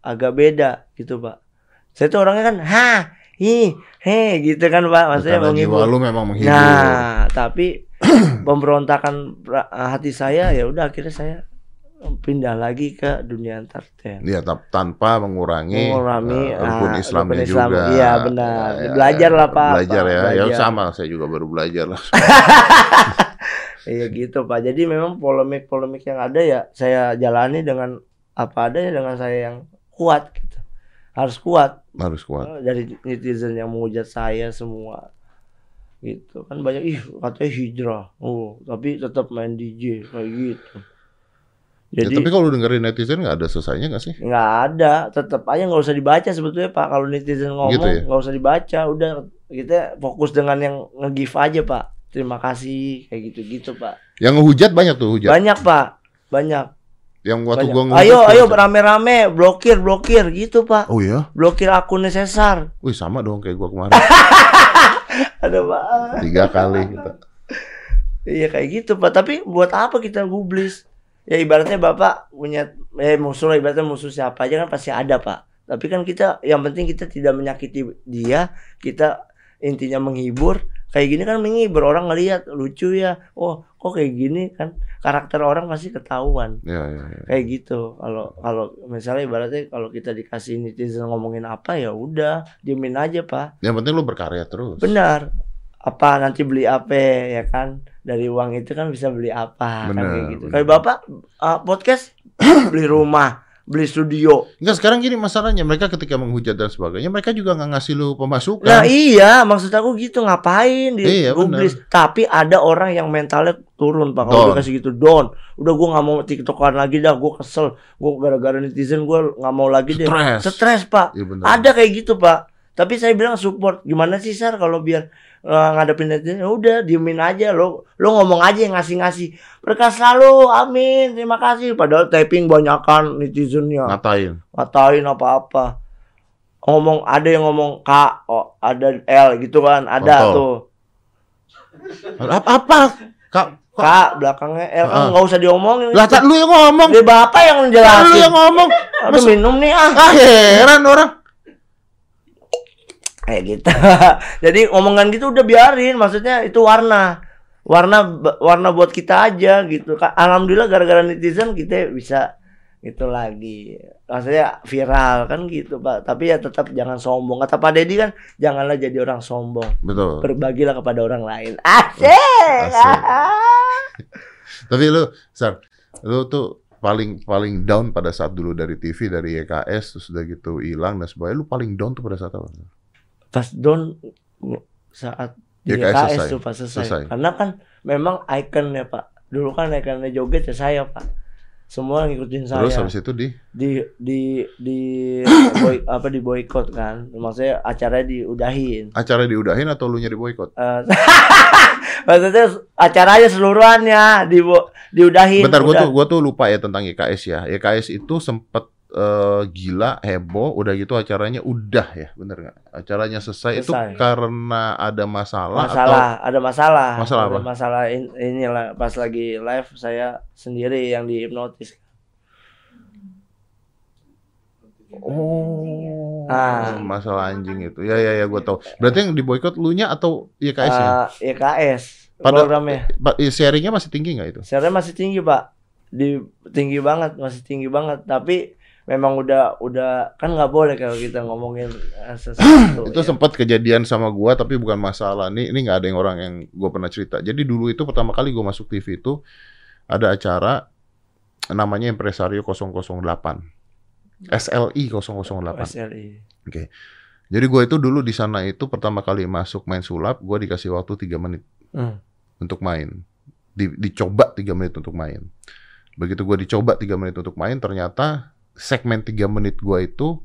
agak beda gitu Pak. Saya tuh orangnya kan ha hi he gitu kan Pak maksudnya Karena jiwa menghibur lu memang menghibur. Nah, tapi pemberontakan hati saya ya udah akhirnya saya pindah lagi ke dunia entertain. Iya, tap- tanpa mengurangi, Mengurangi, eh, rukun ah, Islamnya rukun Islam. juga. Iya, benar. Ya, ya, Belajar ya. lah, Pak. Belajar ya. Ya Belajar. sama, saya juga baru belajar lah. Iya gitu Pak. Jadi memang polemik-polemik yang ada ya saya jalani dengan apa adanya dengan saya yang kuat gitu. Harus kuat Harus kuat. Dari netizen yang menghujat saya semua. Gitu kan banyak ih katanya hijrah. Oh, tapi tetap main DJ kayak gitu. Ya, Jadi tapi kalau dengerin netizen nggak ada selesainya nggak sih? nggak ada tetap aja nggak usah dibaca sebetulnya pak kalau netizen ngomong Gitu ya? nggak usah dibaca udah kita fokus dengan yang nge-give aja pak terima kasih kayak gitu-gitu pak Yang ngehujat banyak tuh hujat. banyak pak banyak, Yang waktu banyak. gua ngehujat. ayo ayo rame-rame blokir blokir gitu pak Oh iya? blokir akunnya Cesar Wih sama dong kayak gua kemarin. ada pak Tiga kali gitu. Iya kayak gitu pak. Tapi buat apa kita gublis? Ya ibaratnya bapak punya eh musuh lah ibaratnya musuh siapa aja kan pasti ada pak. Tapi kan kita yang penting kita tidak menyakiti dia. Kita intinya menghibur. Kayak gini kan menghibur orang ngelihat lucu ya. Oh kok kayak gini kan karakter orang pasti ketahuan. Ya, ya, ya. Kayak gitu. Kalau kalau misalnya ibaratnya kalau kita dikasih netizen ngomongin apa ya udah diemin aja pak. Yang penting lu berkarya terus. Benar. Apa nanti beli apa ya kan? Dari uang itu kan bisa beli apa kan Benar, kayak gitu. Kayak Bapak uh, podcast beli rumah, beli studio. Enggak sekarang gini masalahnya mereka ketika menghujat dan sebagainya mereka juga nggak ngasih lu pemasukan. Nah, iya, maksud aku gitu ngapain di Iya, gublis. Tapi ada orang yang mentalnya turun Pak kalau dikasih gitu down. Udah gua nggak mau tiktokan lagi dah, gua kesel. Gua gara-gara netizen gua nggak mau lagi deh. Stres. Stres, Pak. Iya. Ada kayak gitu pak. Tapi saya bilang support. Gimana sih Sar kalau biar uh, ngadepin netizen? Ya udah diemin aja lo. Lo ngomong aja yang ngasih-ngasih. Berkah selalu. Amin. Terima kasih. Padahal typing banyakan netizennya. Ngatain. Ngatain apa-apa. Ngomong ada yang ngomong K, oh, ada L gitu kan. Ada Kontol. tuh. Apa? apa? Kak, K belakangnya L kan Ah. nggak usah diomongin. lah tak lu yang ngomong. Dia bapak yang Kan lu yang ngomong. Aduh minum nih ah. Ah heran orang. Kayak gitu. Jadi omongan gitu udah biarin, maksudnya itu warna. Warna warna buat kita aja gitu. Alhamdulillah gara-gara netizen kita bisa gitu lagi. Maksudnya viral kan gitu, Pak. Tapi ya tetap jangan sombong. Kata Pak Deddy kan janganlah jadi orang sombong. Betul. Berbagilah kepada orang lain. Asik. Asik. Tapi lu, Sar, lu tuh paling paling down pada saat dulu dari TV dari YKS terus udah gitu hilang dan sebagainya lu paling down tuh pada saat apa? Pas don saat di YKS YKS selesai. tuh pas selesai. Selesai. Karena kan memang ikonnya Pak. Dulu kan ikonnya joget ya saya Pak. Semua ngikutin saya. Terus habis itu di di di di boy, apa di boykot kan maksudnya acaranya diudahin acara diudahin atau lu nyari boykot? Eh, maksudnya acaranya seluruhannya di diudahin Bentar, gua udah. tuh gua tuh lupa ya tentang YKS ya. YKS itu sempet eh, gila, heboh, udah gitu acaranya udah ya, bener nggak? Acaranya selesai, itu Selesai. karena ada masalah, masalah ada masalah Masalah ada apa? masalah in, inilah pas lagi live saya sendiri yang dihipnotis atau oh, Ah. masalah anjing itu. Ya ya ya, gua tahu. Berarti yang di boykot lu nya atau YKS ya? Eh, YKS Pada- programnya sharingnya masih tinggi nggak itu? Share masih tinggi pak, di tinggi banget, masih tinggi banget. Tapi memang udah udah kan nggak boleh kalau kita ngomongin eh, sesuatu. itu ya. sempat kejadian sama gua tapi bukan masalah nih ini nggak ada yang orang yang gua pernah cerita jadi dulu itu pertama kali gua masuk TV itu ada acara namanya Impresario 008 SLI 008 SLI. jadi gua itu dulu di sana itu pertama kali masuk main sulap gua dikasih waktu tiga menit Hmm. untuk main di, dicoba tiga menit untuk main begitu gua dicoba tiga menit untuk main ternyata segmen tiga menit gua itu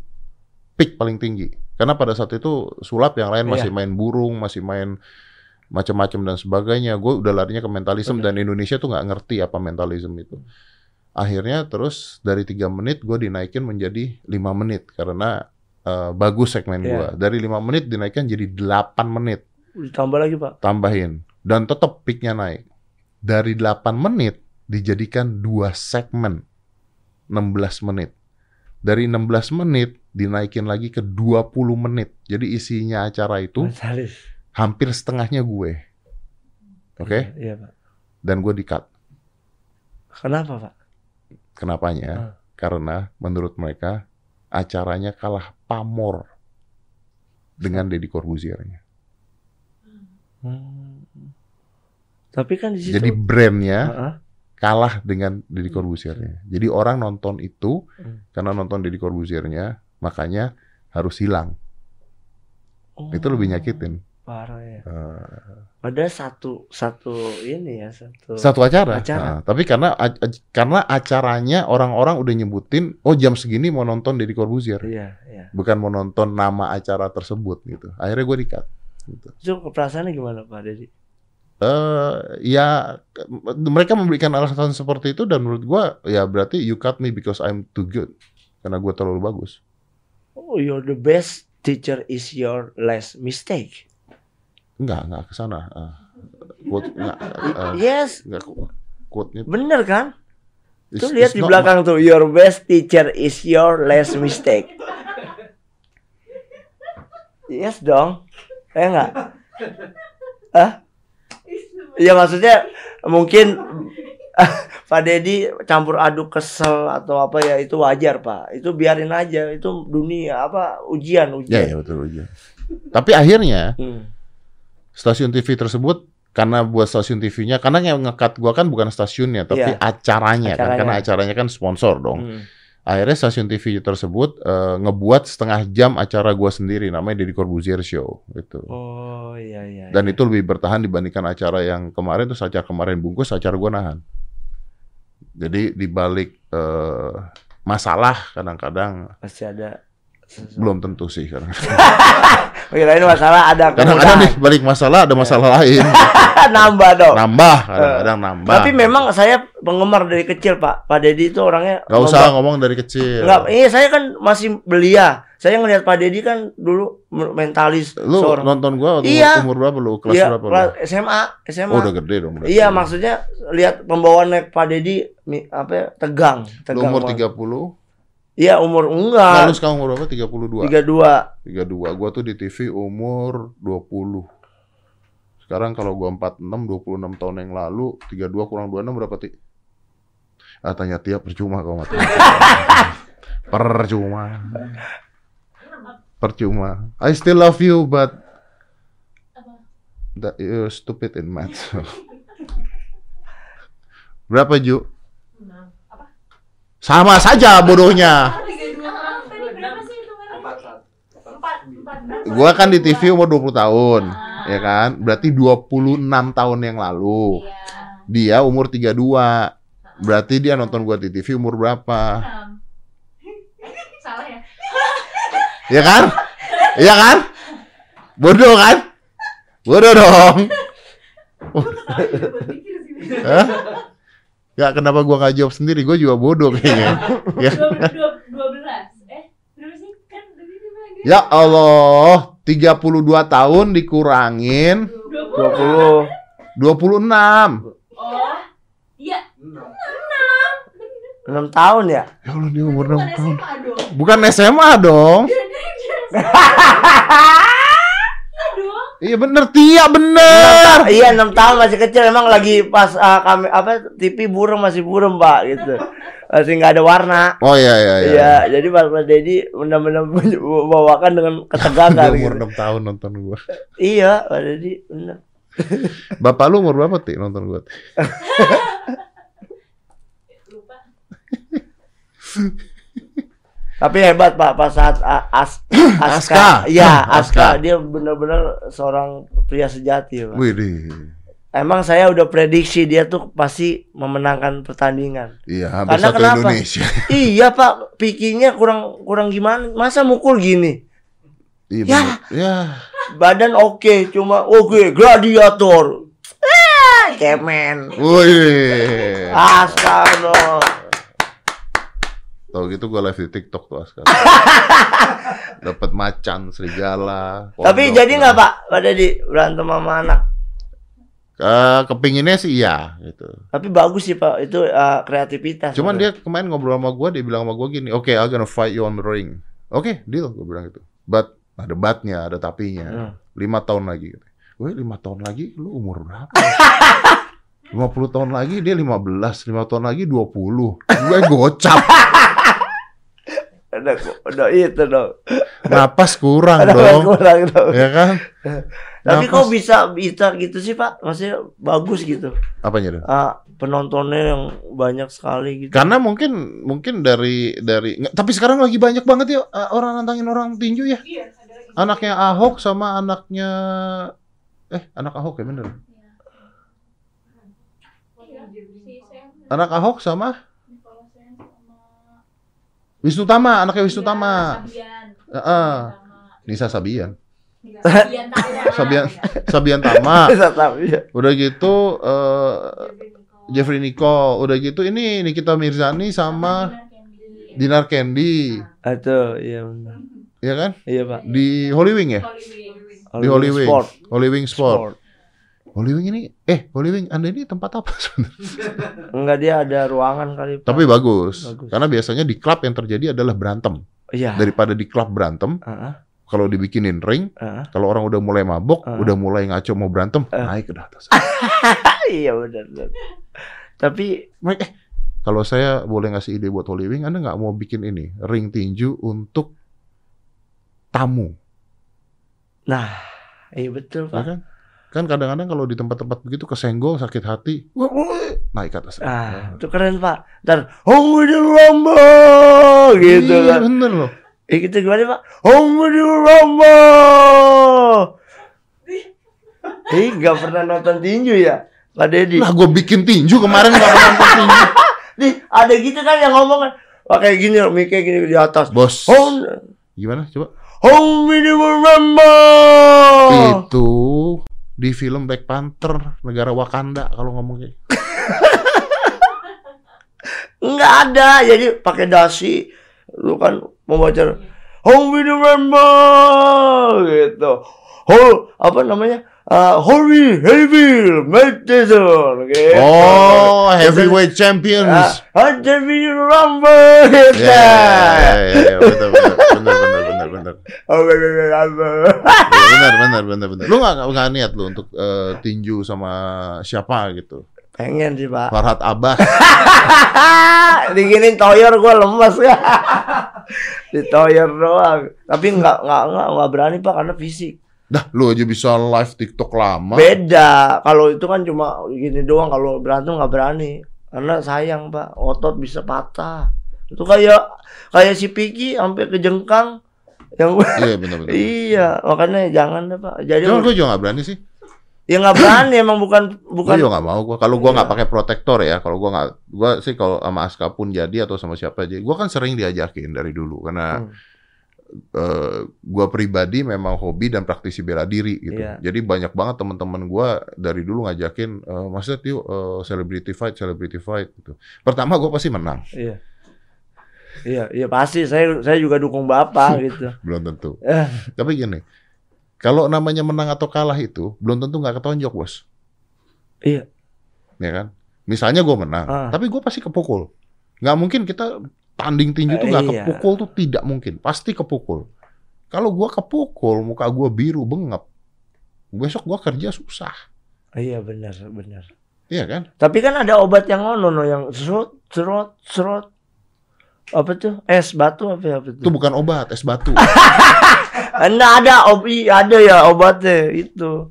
peak paling tinggi. Karena pada saat itu sulap yang lain masih Iya. main burung masih main macam-macam dan sebagainya. Gue udah larinya ke mentalisme dan Indonesia tuh nggak ngerti apa mentalisme itu. Akhirnya terus dari tiga menit gue dinaikin menjadi lima menit karena eh, bagus segmen Iya. gua. Dari lima menit dinaikkan jadi 8 menit. Ditambah lagi pak. tambahin. Dan tetap peaknya naik. Dari 8 menit dijadikan dua segmen. 16 menit dari 16 menit dinaikin lagi ke 20 menit jadi isinya acara itu hampir setengahnya gue oke Iya, Iya pak. dan gue di cut Kenapa pak? kenapanya Ah. karena menurut mereka acaranya kalah pamor dengan Deddy Corbuzier-nya Hmm. Tapi kan di situ. jadi brandnya Heeh. Kalah dengan Deddy Corbuzier-nya. Jadi orang nonton itu Hmm. karena nonton Deddy Corbuzier-nya, makanya harus hilang. Oh, Itu lebih nyakitin. Parah ya. Eh, Padahal satu satu ini ya satu. satu acara. Acara. Nah, tapi karena a- karena acaranya orang-orang udah nyebutin, oh jam segini mau nonton Deddy Corbuzier, Iya iya. bukan mau nonton nama acara tersebut gitu. Akhirnya gue di-cut. Gitu. Itu perasaannya gimana pak Dedi? Eh ya mereka memberikan alasan seperti itu dan menurut gua ya berarti you cut me because I'm too good karena gua terlalu bagus. Oh, you're the best teacher is your last mistake. Enggak, enggak ke sana. Eh, quote enggak eh, Yes, enggak quote-nya. bener kan? It's- Tuh lihat di belakang tuh, your best teacher is your last mistake. Yes dong. Eh enggak? Hah? Iya maksudnya mungkin Pak Dedi campur aduk kesel atau apa ya itu wajar Pak. Itu biarin aja. Itu dunia apa ujian Ya, ujian. ya betul aja. Tapi akhirnya Hmm. stasiun TV tersebut karena buat stasiun TV-nya karena yang ngekat gua kan bukan stasiunnya tapi Iya. acaranya, kan Acaranya. karena acaranya kan sponsor dong. Hmm. Akhirnya stasiun TV tersebut eh, ngebuat setengah jam acara gua sendiri namanya Deddy Corbuzier Show gitu. Oh iya iya. Dan itu lebih bertahan dibandingkan acara yang kemarin terus acara kemarin bungkus acara gua nahan. Jadi di balik eh, masalah kadang-kadang pasti ada. Belum tentu sih kadang. Oh, kirain masalah ada Kadang-kadang nih kemudahan. balik masalah ada masalah lain. nambah dong. Nambah, kadang-kadang nambah. Tapi memang saya penggemar dari kecil Pak. Pak Dedi itu orangnya Gak usah ngomong dari kecil. Enggak, iya saya kan masih belia. Saya ngelihat Pak Dedi kan dulu mentalis Lu seorang. nonton gua waktu Iya. umur berapa lu? Kelas Iya, berapa lu? kelas SMA, SMA. Oh, udah gede dong berarti. Iya, maksudnya lihat pembawaan naik Pak Dedi mi- apa ya, tegang, Lu tegang. umur banget. 30? Iya, umur Nah, lu enggak. sekarang umur berapa? 32. 32. 32. Gua tuh di TV umur 20. Sekarang kalau gua 46, 26 tahun yang lalu, 32 kurang 26 berapa, Ti? Ah, tanya Tia percuma kau mati. percuma. Percuma. I still love you, but that you're stupid in math. Berapa, Ju? Sama saja bodohnya. Gua kan di TV umur 20 tahun, ya kan? Berarti 26 tahun yang lalu. Iya. Dia umur 32. Berarti dia nonton gua di TV umur berapa? Salah ya? Ya kan? Iya kan? Bodoh kan? Bodoh dong. Hah? Gak kenapa gua nggak jawab sendiri? Gua juga bodoh kayaknya. ya. Dua, dua, dua belas. Eh, berapa sih? Kan ya Allah, 32 tahun dikurangin Dua 20. puluh. 26. Oh, iya. 6 tahun ya? Ya Allah, dia umur 6 Bukan tahun. SMA dong. Bukan SMA dong. Iya bener, Tia bener. Iya 6 tahun masih kecil emang lagi pas ah, kami apa TV burung masih burung Pak gitu. Masih nggak ada warna. Oh iya iya iya. Iya, jadi Pak Mas Dedi benar-benar membawakan dengan ketegangan umur gitu. 6 tahun nonton gua. Iya, Pak Dedi benar. Bapak lu umur berapa, Ti, nonton gua? Lupa. Tapi hebat Pak pas saat A- As Aska. Aska. Iya, Aska. Aska. Dia benar-benar seorang pria sejati, Pak. Widih. Emang saya udah prediksi dia tuh pasti memenangkan pertandingan. Iya, habis Karena satu kenapa? Indonesia. iya, Pak. Pikirnya kurang kurang gimana? Masa mukul gini? Iya, Ya. ya. Badan oke, cuma oke, gladiator. Ah, kemen. Wih. Astaga. Tahu gitu gua live di TikTok tuh sekarang. Dapat macan, serigala. Tapi kodok. jadi nggak Pak? Pak Dedi berantem sama anak. Eh, kepinginnya sih iya gitu. Tapi bagus sih Pak, itu uh, kreativitas. Cuman dia kemarin ngobrol sama gua, dia bilang sama gua gini, "Oke, I'm gonna fight you on the ring." Oke, deal, gua bilang gitu. But ada batnya, ada tapinya. Hmm. Lima tahun lagi. Gue lima tahun lagi, lu umur berapa? 50 tahun lagi dia 15, 5 tahun lagi 20. Gue gocap. Ada ada itu dong. Napas kurang Ada dong. kurang dong. Ya kan? Tapi Napas- kok bisa bisa gitu sih Pak? Maksudnya bagus gitu. Apanya tuh? Ah, penontonnya yang banyak sekali gitu. Karena mungkin mungkin dari dari nggak, tapi sekarang lagi banyak banget ya uh, orang nantangin orang tinju ya. Iya. Anaknya Ahok sama anaknya eh anak Ahok ya bener. Iya, Anak Ahok sama Wisnu Tama, anaknya Wisnu Iya, Tama. Sabian. Heeh. Sama Nisa Sabian. Sabian Tama. Sabian. Sabian Tama. Udah gitu eh Jeffrey Nicole. Udah gitu ini Nikita Mirzani sama Dinar Candy. Atau iya benar. Iya kan? Iya, Pak. Di Holy Wing ya? Di Holy Wing. Sport. Holy Wing Sport. Sport. Holy Wing ini eh Holy Wing Anda ini tempat apa sebenarnya? Enggak dia ada ruangan kali, Pak. Tapi bagus. Bagus. Karena biasanya di klub yang terjadi adalah berantem. iya. Daripada di klub berantem, Heeh. kalau dibikinin ring, Heeh. kalau orang udah mulai mabok, Ah. udah mulai ngaco mau berantem, Ah. naik ke atas. iya benar. benar. Tapi eh, kalau saya boleh ngasih ide buat Holy Wing, Anda nggak mau bikin ini ring tinju untuk tamu, iya betul, Pak. kan? Kan kadang-kadang kalau di tempat-tempat begitu kesenggol, sakit hati, naik ke atas. Ah, itu keren, Pak. Dan the Rumble gitu iya, kan. bener loh. Eh gitu gimana, Pak? The Rumble. Eh, nggak pernah nonton tinju ya, Pak Deddy? Lah gue bikin tinju kemarin nggak pernah nonton tinju. Nih, ada gitu kan yang ngomong kan. Wah, kayak gini, mic gini di atas. Bos, Home, gimana coba? the Rumble. Itu di film Black Panther negara Wakanda kalau ngomong kayak Enggak ada. Jadi pakai dasi. Lu kan membaca Home with the Rumble gitu. Hol apa namanya? Uh, Holy Heavy Meditation gitu. Oh, heavyweight Ah, champions. Home with the Rumble gitu. Ya, ya, ya, ya, bener, bener, bener, bener, bener. Home with the Rumble. Ya, bener, bener, bener, bener. Lu nggak nggak niat lu untuk eh, tinju sama siapa gitu? Pengen sih, Pak. Farhat Abbas. Diginin toyor gue lemes ya. Ditoyor doang. Tapi nggak nggak nggak nggak berani pak karena fisik. Dah, lu aja bisa live TikTok lama. Beda. Kalau itu kan cuma gini doang. Kalau berantem nggak berani. Karena sayang pak. Otot bisa patah. Itu kayak kayak si Piki sampai kejengkang. Yang Iya, bener. iya makanya jangan deh pak. Jadi Cuman gue juga nggak berani sih. ya nggak berani emang bukan Gue bukan. juga nggak mau. Gua kalau gue nggak Iya. pakai protektor ya, kalau gue nggak, gue sih kalau sama Aska pun jadi atau sama siapa aja, gue kan sering diajakin dari dulu karena Hmm. eh gue pribadi memang hobi dan praktisi bela diri gitu. Iya. Jadi banyak banget teman-teman gue dari dulu ngajakin, eh Mas Ded yuk eh, celebrity fight, celebrity fight gitu. Pertama gue pasti menang, Iya. Iya, iya pasti saya saya juga dukung bapak gitu. belum tentu. Eh, Tapi gini, kalau namanya menang atau kalah itu belum tentu nggak ketonjok bos, iya. ya kan? Misalnya gue menang, Ah. tapi gue pasti kepukul. Nggak mungkin kita tanding tinju tuh Eh, nggak iya. kepukul tuh tidak mungkin, pasti kepukul. Kalau gue kepukul, muka gue biru bengep, besok gue kerja susah, Iya benar benar. iya kan? Tapi kan ada obat yang ngono no yang serot serot serot apa tuh es batu apa apa Itu tuh? bukan obat, es batu. Enggak ada obi ada ya obatnya itu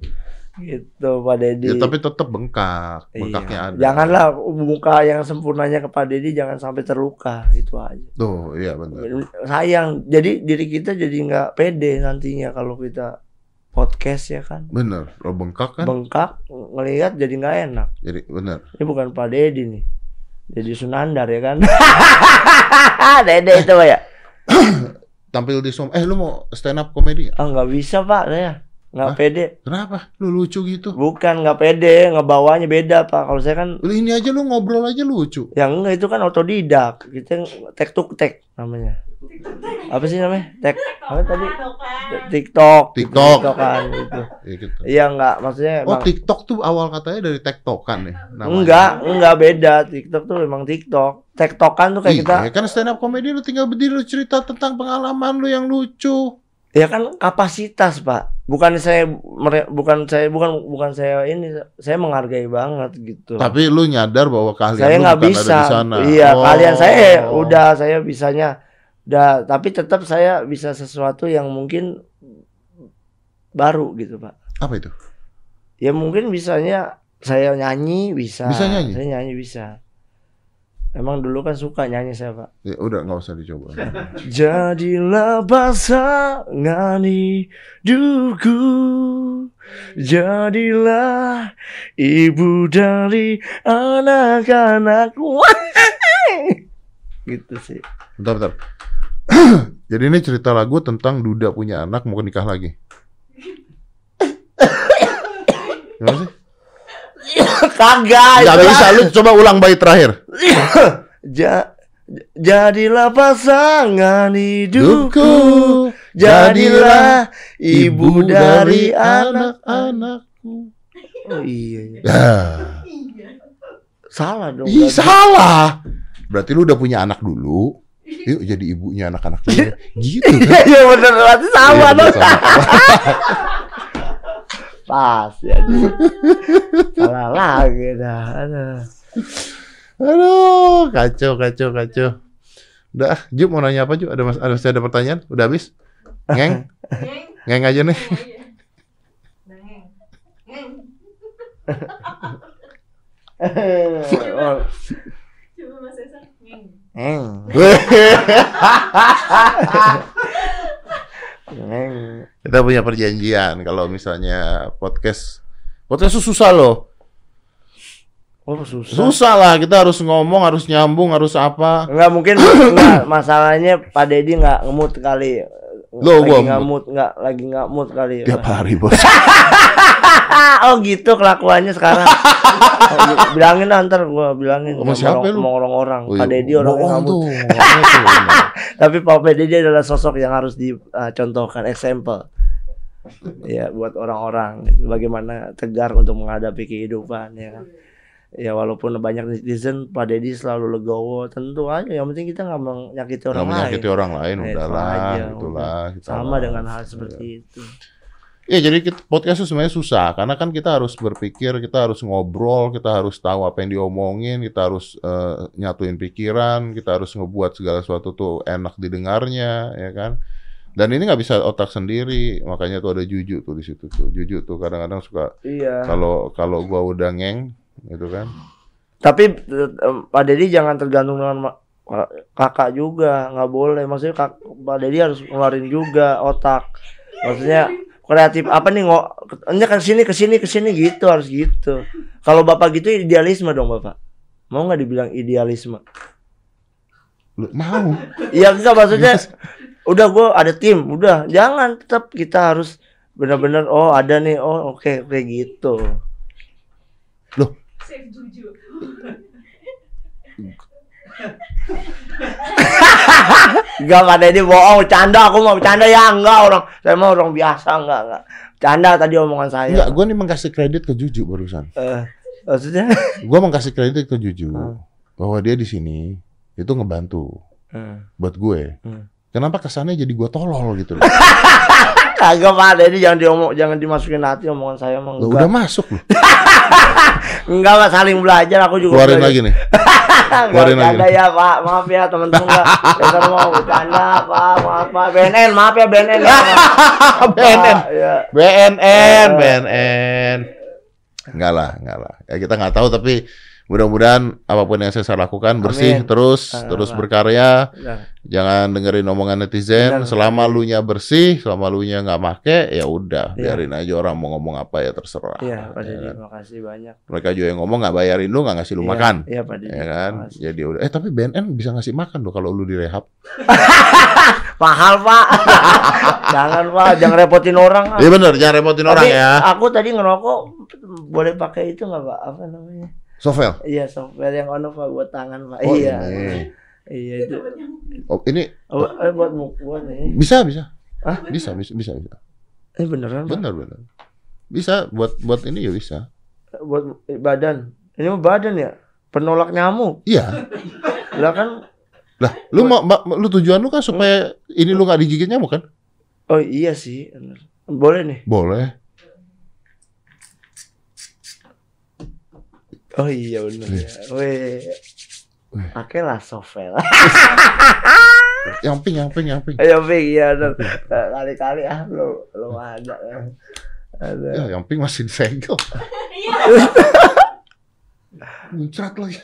gitu Pak Dedi. ya, tapi tetap bengkak, Iya. bengkaknya ada. Janganlah muka yang sempurnanya ke Pak Dedi jangan sampai terluka itu aja. Tuh, iya benar. Sayang jadi diri kita jadi nggak pede nantinya kalau kita podcast ya kan. Bener, lo bengkak kan? Bengkak ngelihat jadi nggak enak. Jadi bener. Ini bukan Pak Dedi nih. Jadi Sunandar ya kan. Dede itu ya. Tampil di som, eh lu mau stand up komedi? Ah nggak bisa Pak saya. Nggak Hah? pede. Kenapa? Lu lucu gitu. Bukan nggak pede, ngebawanya beda Pak. Kalau saya kan Lu ini aja lu ngobrol aja lucu. yang enggak itu kan otodidak. Kita tek tuk tek namanya. Apa sih namanya? Tek apa tadi? TikTok. TikTok. kan gitu. Ya, gitu. Iya enggak, maksudnya Oh, emang TikTok tuh awal katanya dari tektokan ya namanya. enggak, enggak beda. TikTok tuh memang TikTok. Tektokan tuh kayak kita Iya, kan stand up komedi lu tinggal berdiri lu cerita tentang pengalaman lu yang lucu. Ya kan kapasitas pak, bukan saya bukan saya bukan bukan saya ini saya menghargai banget gitu. Tapi lu nyadar bahwa keahlian saya lu nggak bukan bisa. ada di sana. Iya Oh. kalian saya udah saya bisanya udah tapi tetap saya bisa sesuatu yang mungkin baru gitu pak. Apa itu? Ya mungkin bisanya saya nyanyi bisa. Bisa nyanyi? Saya nyanyi bisa. Emang dulu kan suka nyanyi saya pak. Ya, udah nggak usah dicoba. Jadilah pasangan hidupku Jadilah ibu dari anak-anakku Gitu sih bentar, bentar. Jadi ini cerita lagu tentang Duda punya anak mau nikah lagi. Gimana sih? Kagak. Itu bisa, lu coba ulang bait terakhir. Ja, jadilah pasangan hidupku. Jadilah ibu dari anak. anak-anakku. Oh iya. iya. Ya. Salah dong. Ih, salah. Berarti lu udah punya anak dulu. Yuk jadi ibunya anak-anak dulu. Gitu Iya kan? iya bener berarti sama Iya, dong. Pas ya. Salah lagi dah. Aduh. Aduh, kacau, kacau, kacau. Udah, Jup mau nanya apa Jup? Ada mas, ada, masih ada pertanyaan? Udah habis? Ngeng? Ngeng. Ngeng aja nih. Ngeng aja. Nah, ngeng. Ngeng. Oh, Coba Mas Esa. Ngeng. Eng. Eng. Kita punya perjanjian kalau misalnya podcast podcast itu susah loh. Oh susah. Susah lah, kita harus ngomong, harus nyambung, harus apa. Enggak mungkin enggak masalahnya Pak Dedi enggak ngemut kali. Loh, lagi gua nggak mood. enggak lagi nggak mood kali. Tiap hari, Bos. oh gitu kelakuannya sekarang. Oh, bilangin lah ntar gua bilangin Sama siapa orang- lu? sama orang-orang. Oh, Pak iya. Dedi orang yang nggak mood. Tapi Pak Dedi adalah sosok yang harus dicontohkan example. Ya buat orang-orang bagaimana tegar untuk menghadapi kehidupan ya kan. Ya walaupun banyak netizen Pak Dedi selalu legowo tentu aja yang penting kita nggak menyakiti Nggak orang menyakiti lain. orang lain, Ya, udahlah, aja, itulah. kita Sama lah. dengan hal seperti itu. Ya jadi kita, podcast itu sebenarnya susah karena kan kita harus berpikir, kita harus ngobrol, kita harus tahu apa yang diomongin, kita harus eh, nyatuin pikiran, kita harus ngebuat segala sesuatu tuh enak didengarnya, ya kan? Dan ini nggak bisa otak sendiri, makanya tuh ada Juju tuh di situ tuh. Juju tuh kadang-kadang suka Iya. kalau kalau gua udah ngeng, gitu kan? Tapi eh, Pak Dedi jangan tergantung dengan kakak juga, nggak boleh. Maksudnya kak, Pak Dedi harus ngeluarin juga otak. Maksudnya kreatif apa nih ngo ini ke sini ke sini ke sini gitu harus gitu. Kalau Bapak gitu idealisme dong Bapak. Mau nggak dibilang idealisme? Lu mau? Iya enggak maksudnya udah gue ada tim, udah jangan tetap kita harus benar-benar oh ada nih oh oke oke gitu. Save Juju. Enggak Pak Deddy bohong, bercanda aku mau bercanda ya enggak orang. Saya mau orang biasa enggak enggak. Canda tadi omongan saya. Enggak, gua nih mengkasih kredit ke Juju barusan. Eh, maksudnya Gua mengkasih kredit ke Juju Hmm. bahwa dia di sini itu ngebantu buat gue. Hmm. Kenapa kesannya jadi gua tolol gitu loh? kagak Pak Deddy jangan diomong jangan dimasukin hati omongan saya emang Loh, enggak. udah masuk loh. Enggak Pak saling belajar aku juga. Keluarin belajar. lagi nih. Enggak keluarin lagi. bercanda ya Pak. Maaf ya teman-teman enggak. Saya mau bercanda Pak. Maaf Pak. BNN maaf ya BNN ya. BNN. Ya. BNN. BNN. Enggak lah, enggak lah. Ya kita nggak tahu tapi mudah-mudahan apa pun yang saya lakukan bersih Amin. terus, Ah, terus berkarya. Nah, Jangan dengerin omongan netizen. Benar. Selama lu nya bersih, selama lu nya nggak make, ya udah, Iya. biarin aja orang mau ngomong apa ya terserah. Iya Pak Ya Deddy kan? makasih banyak. Mereka juga yang ngomong nggak bayarin lu, nggak ngasih lu Iya, makan. Iya Pak Deddy. Ya kan? Jadi udah. Eh tapi BNN bisa ngasih makan loh kalau lu direhab. Mahal Pak. jangan Pak, jangan repotin orang. Iya bener, jangan repotin orang Tapi ya. Aku tadi ngerokok boleh pakai itu nggak Pak? Apa namanya? Sovel. Iya software yang ono Pak buat tangan Pak. Oh, iya. ini. Iya itu. Oh, ini Oh, eh, buat mu- buat ini. bisa bisa. Hah? Bisa, bisa, bisa, bisa. Eh beneran Pak? Benar, benar. Bisa buat buat ini ya bisa. Buat badan. Ini mah badan ya. Penolak nyamuk. Iya. Lah kan Lah, lu mau ma- lu tujuan lu kan supaya ini lu nggak digigit nyamuk kan? Oh iya sih. bener. Boleh nih. Boleh. Oh iya bener ya. Weh. Pakailah software. Yang pink, yang pink, yang pink. Ayo Pik, iya bener. Kali-kali ah lu lu ada. Ada. Ya, yang pink masih disegel. Muncrat lagi.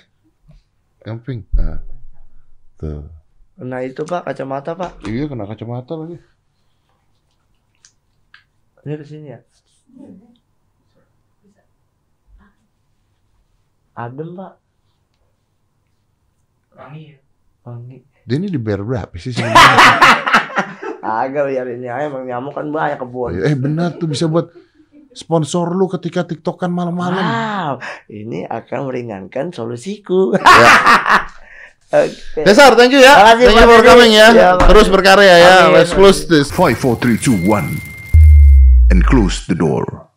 Yang pink. Nah. Tuh. Nah itu Pak kacamata Pak. Iya kena kacamata lagi. Ini ke sini ya. Adem Pak. Wangi ya. Wangi. Dia ini dibayar berapa sih sebenarnya? Agak biar ini aja emang nyamuk kan banyak kebun. eh benar tuh bisa buat sponsor lu ketika tiktokan malam-malam. Wow, ini akan meringankan solusiku. Ya. Oke. Cesar, thank you ya. Makasih, thank you for coming ya. Ya, Terus berkarya ya. Amin. Let's close this. 5, 4, 3, 2, 1. And close the door.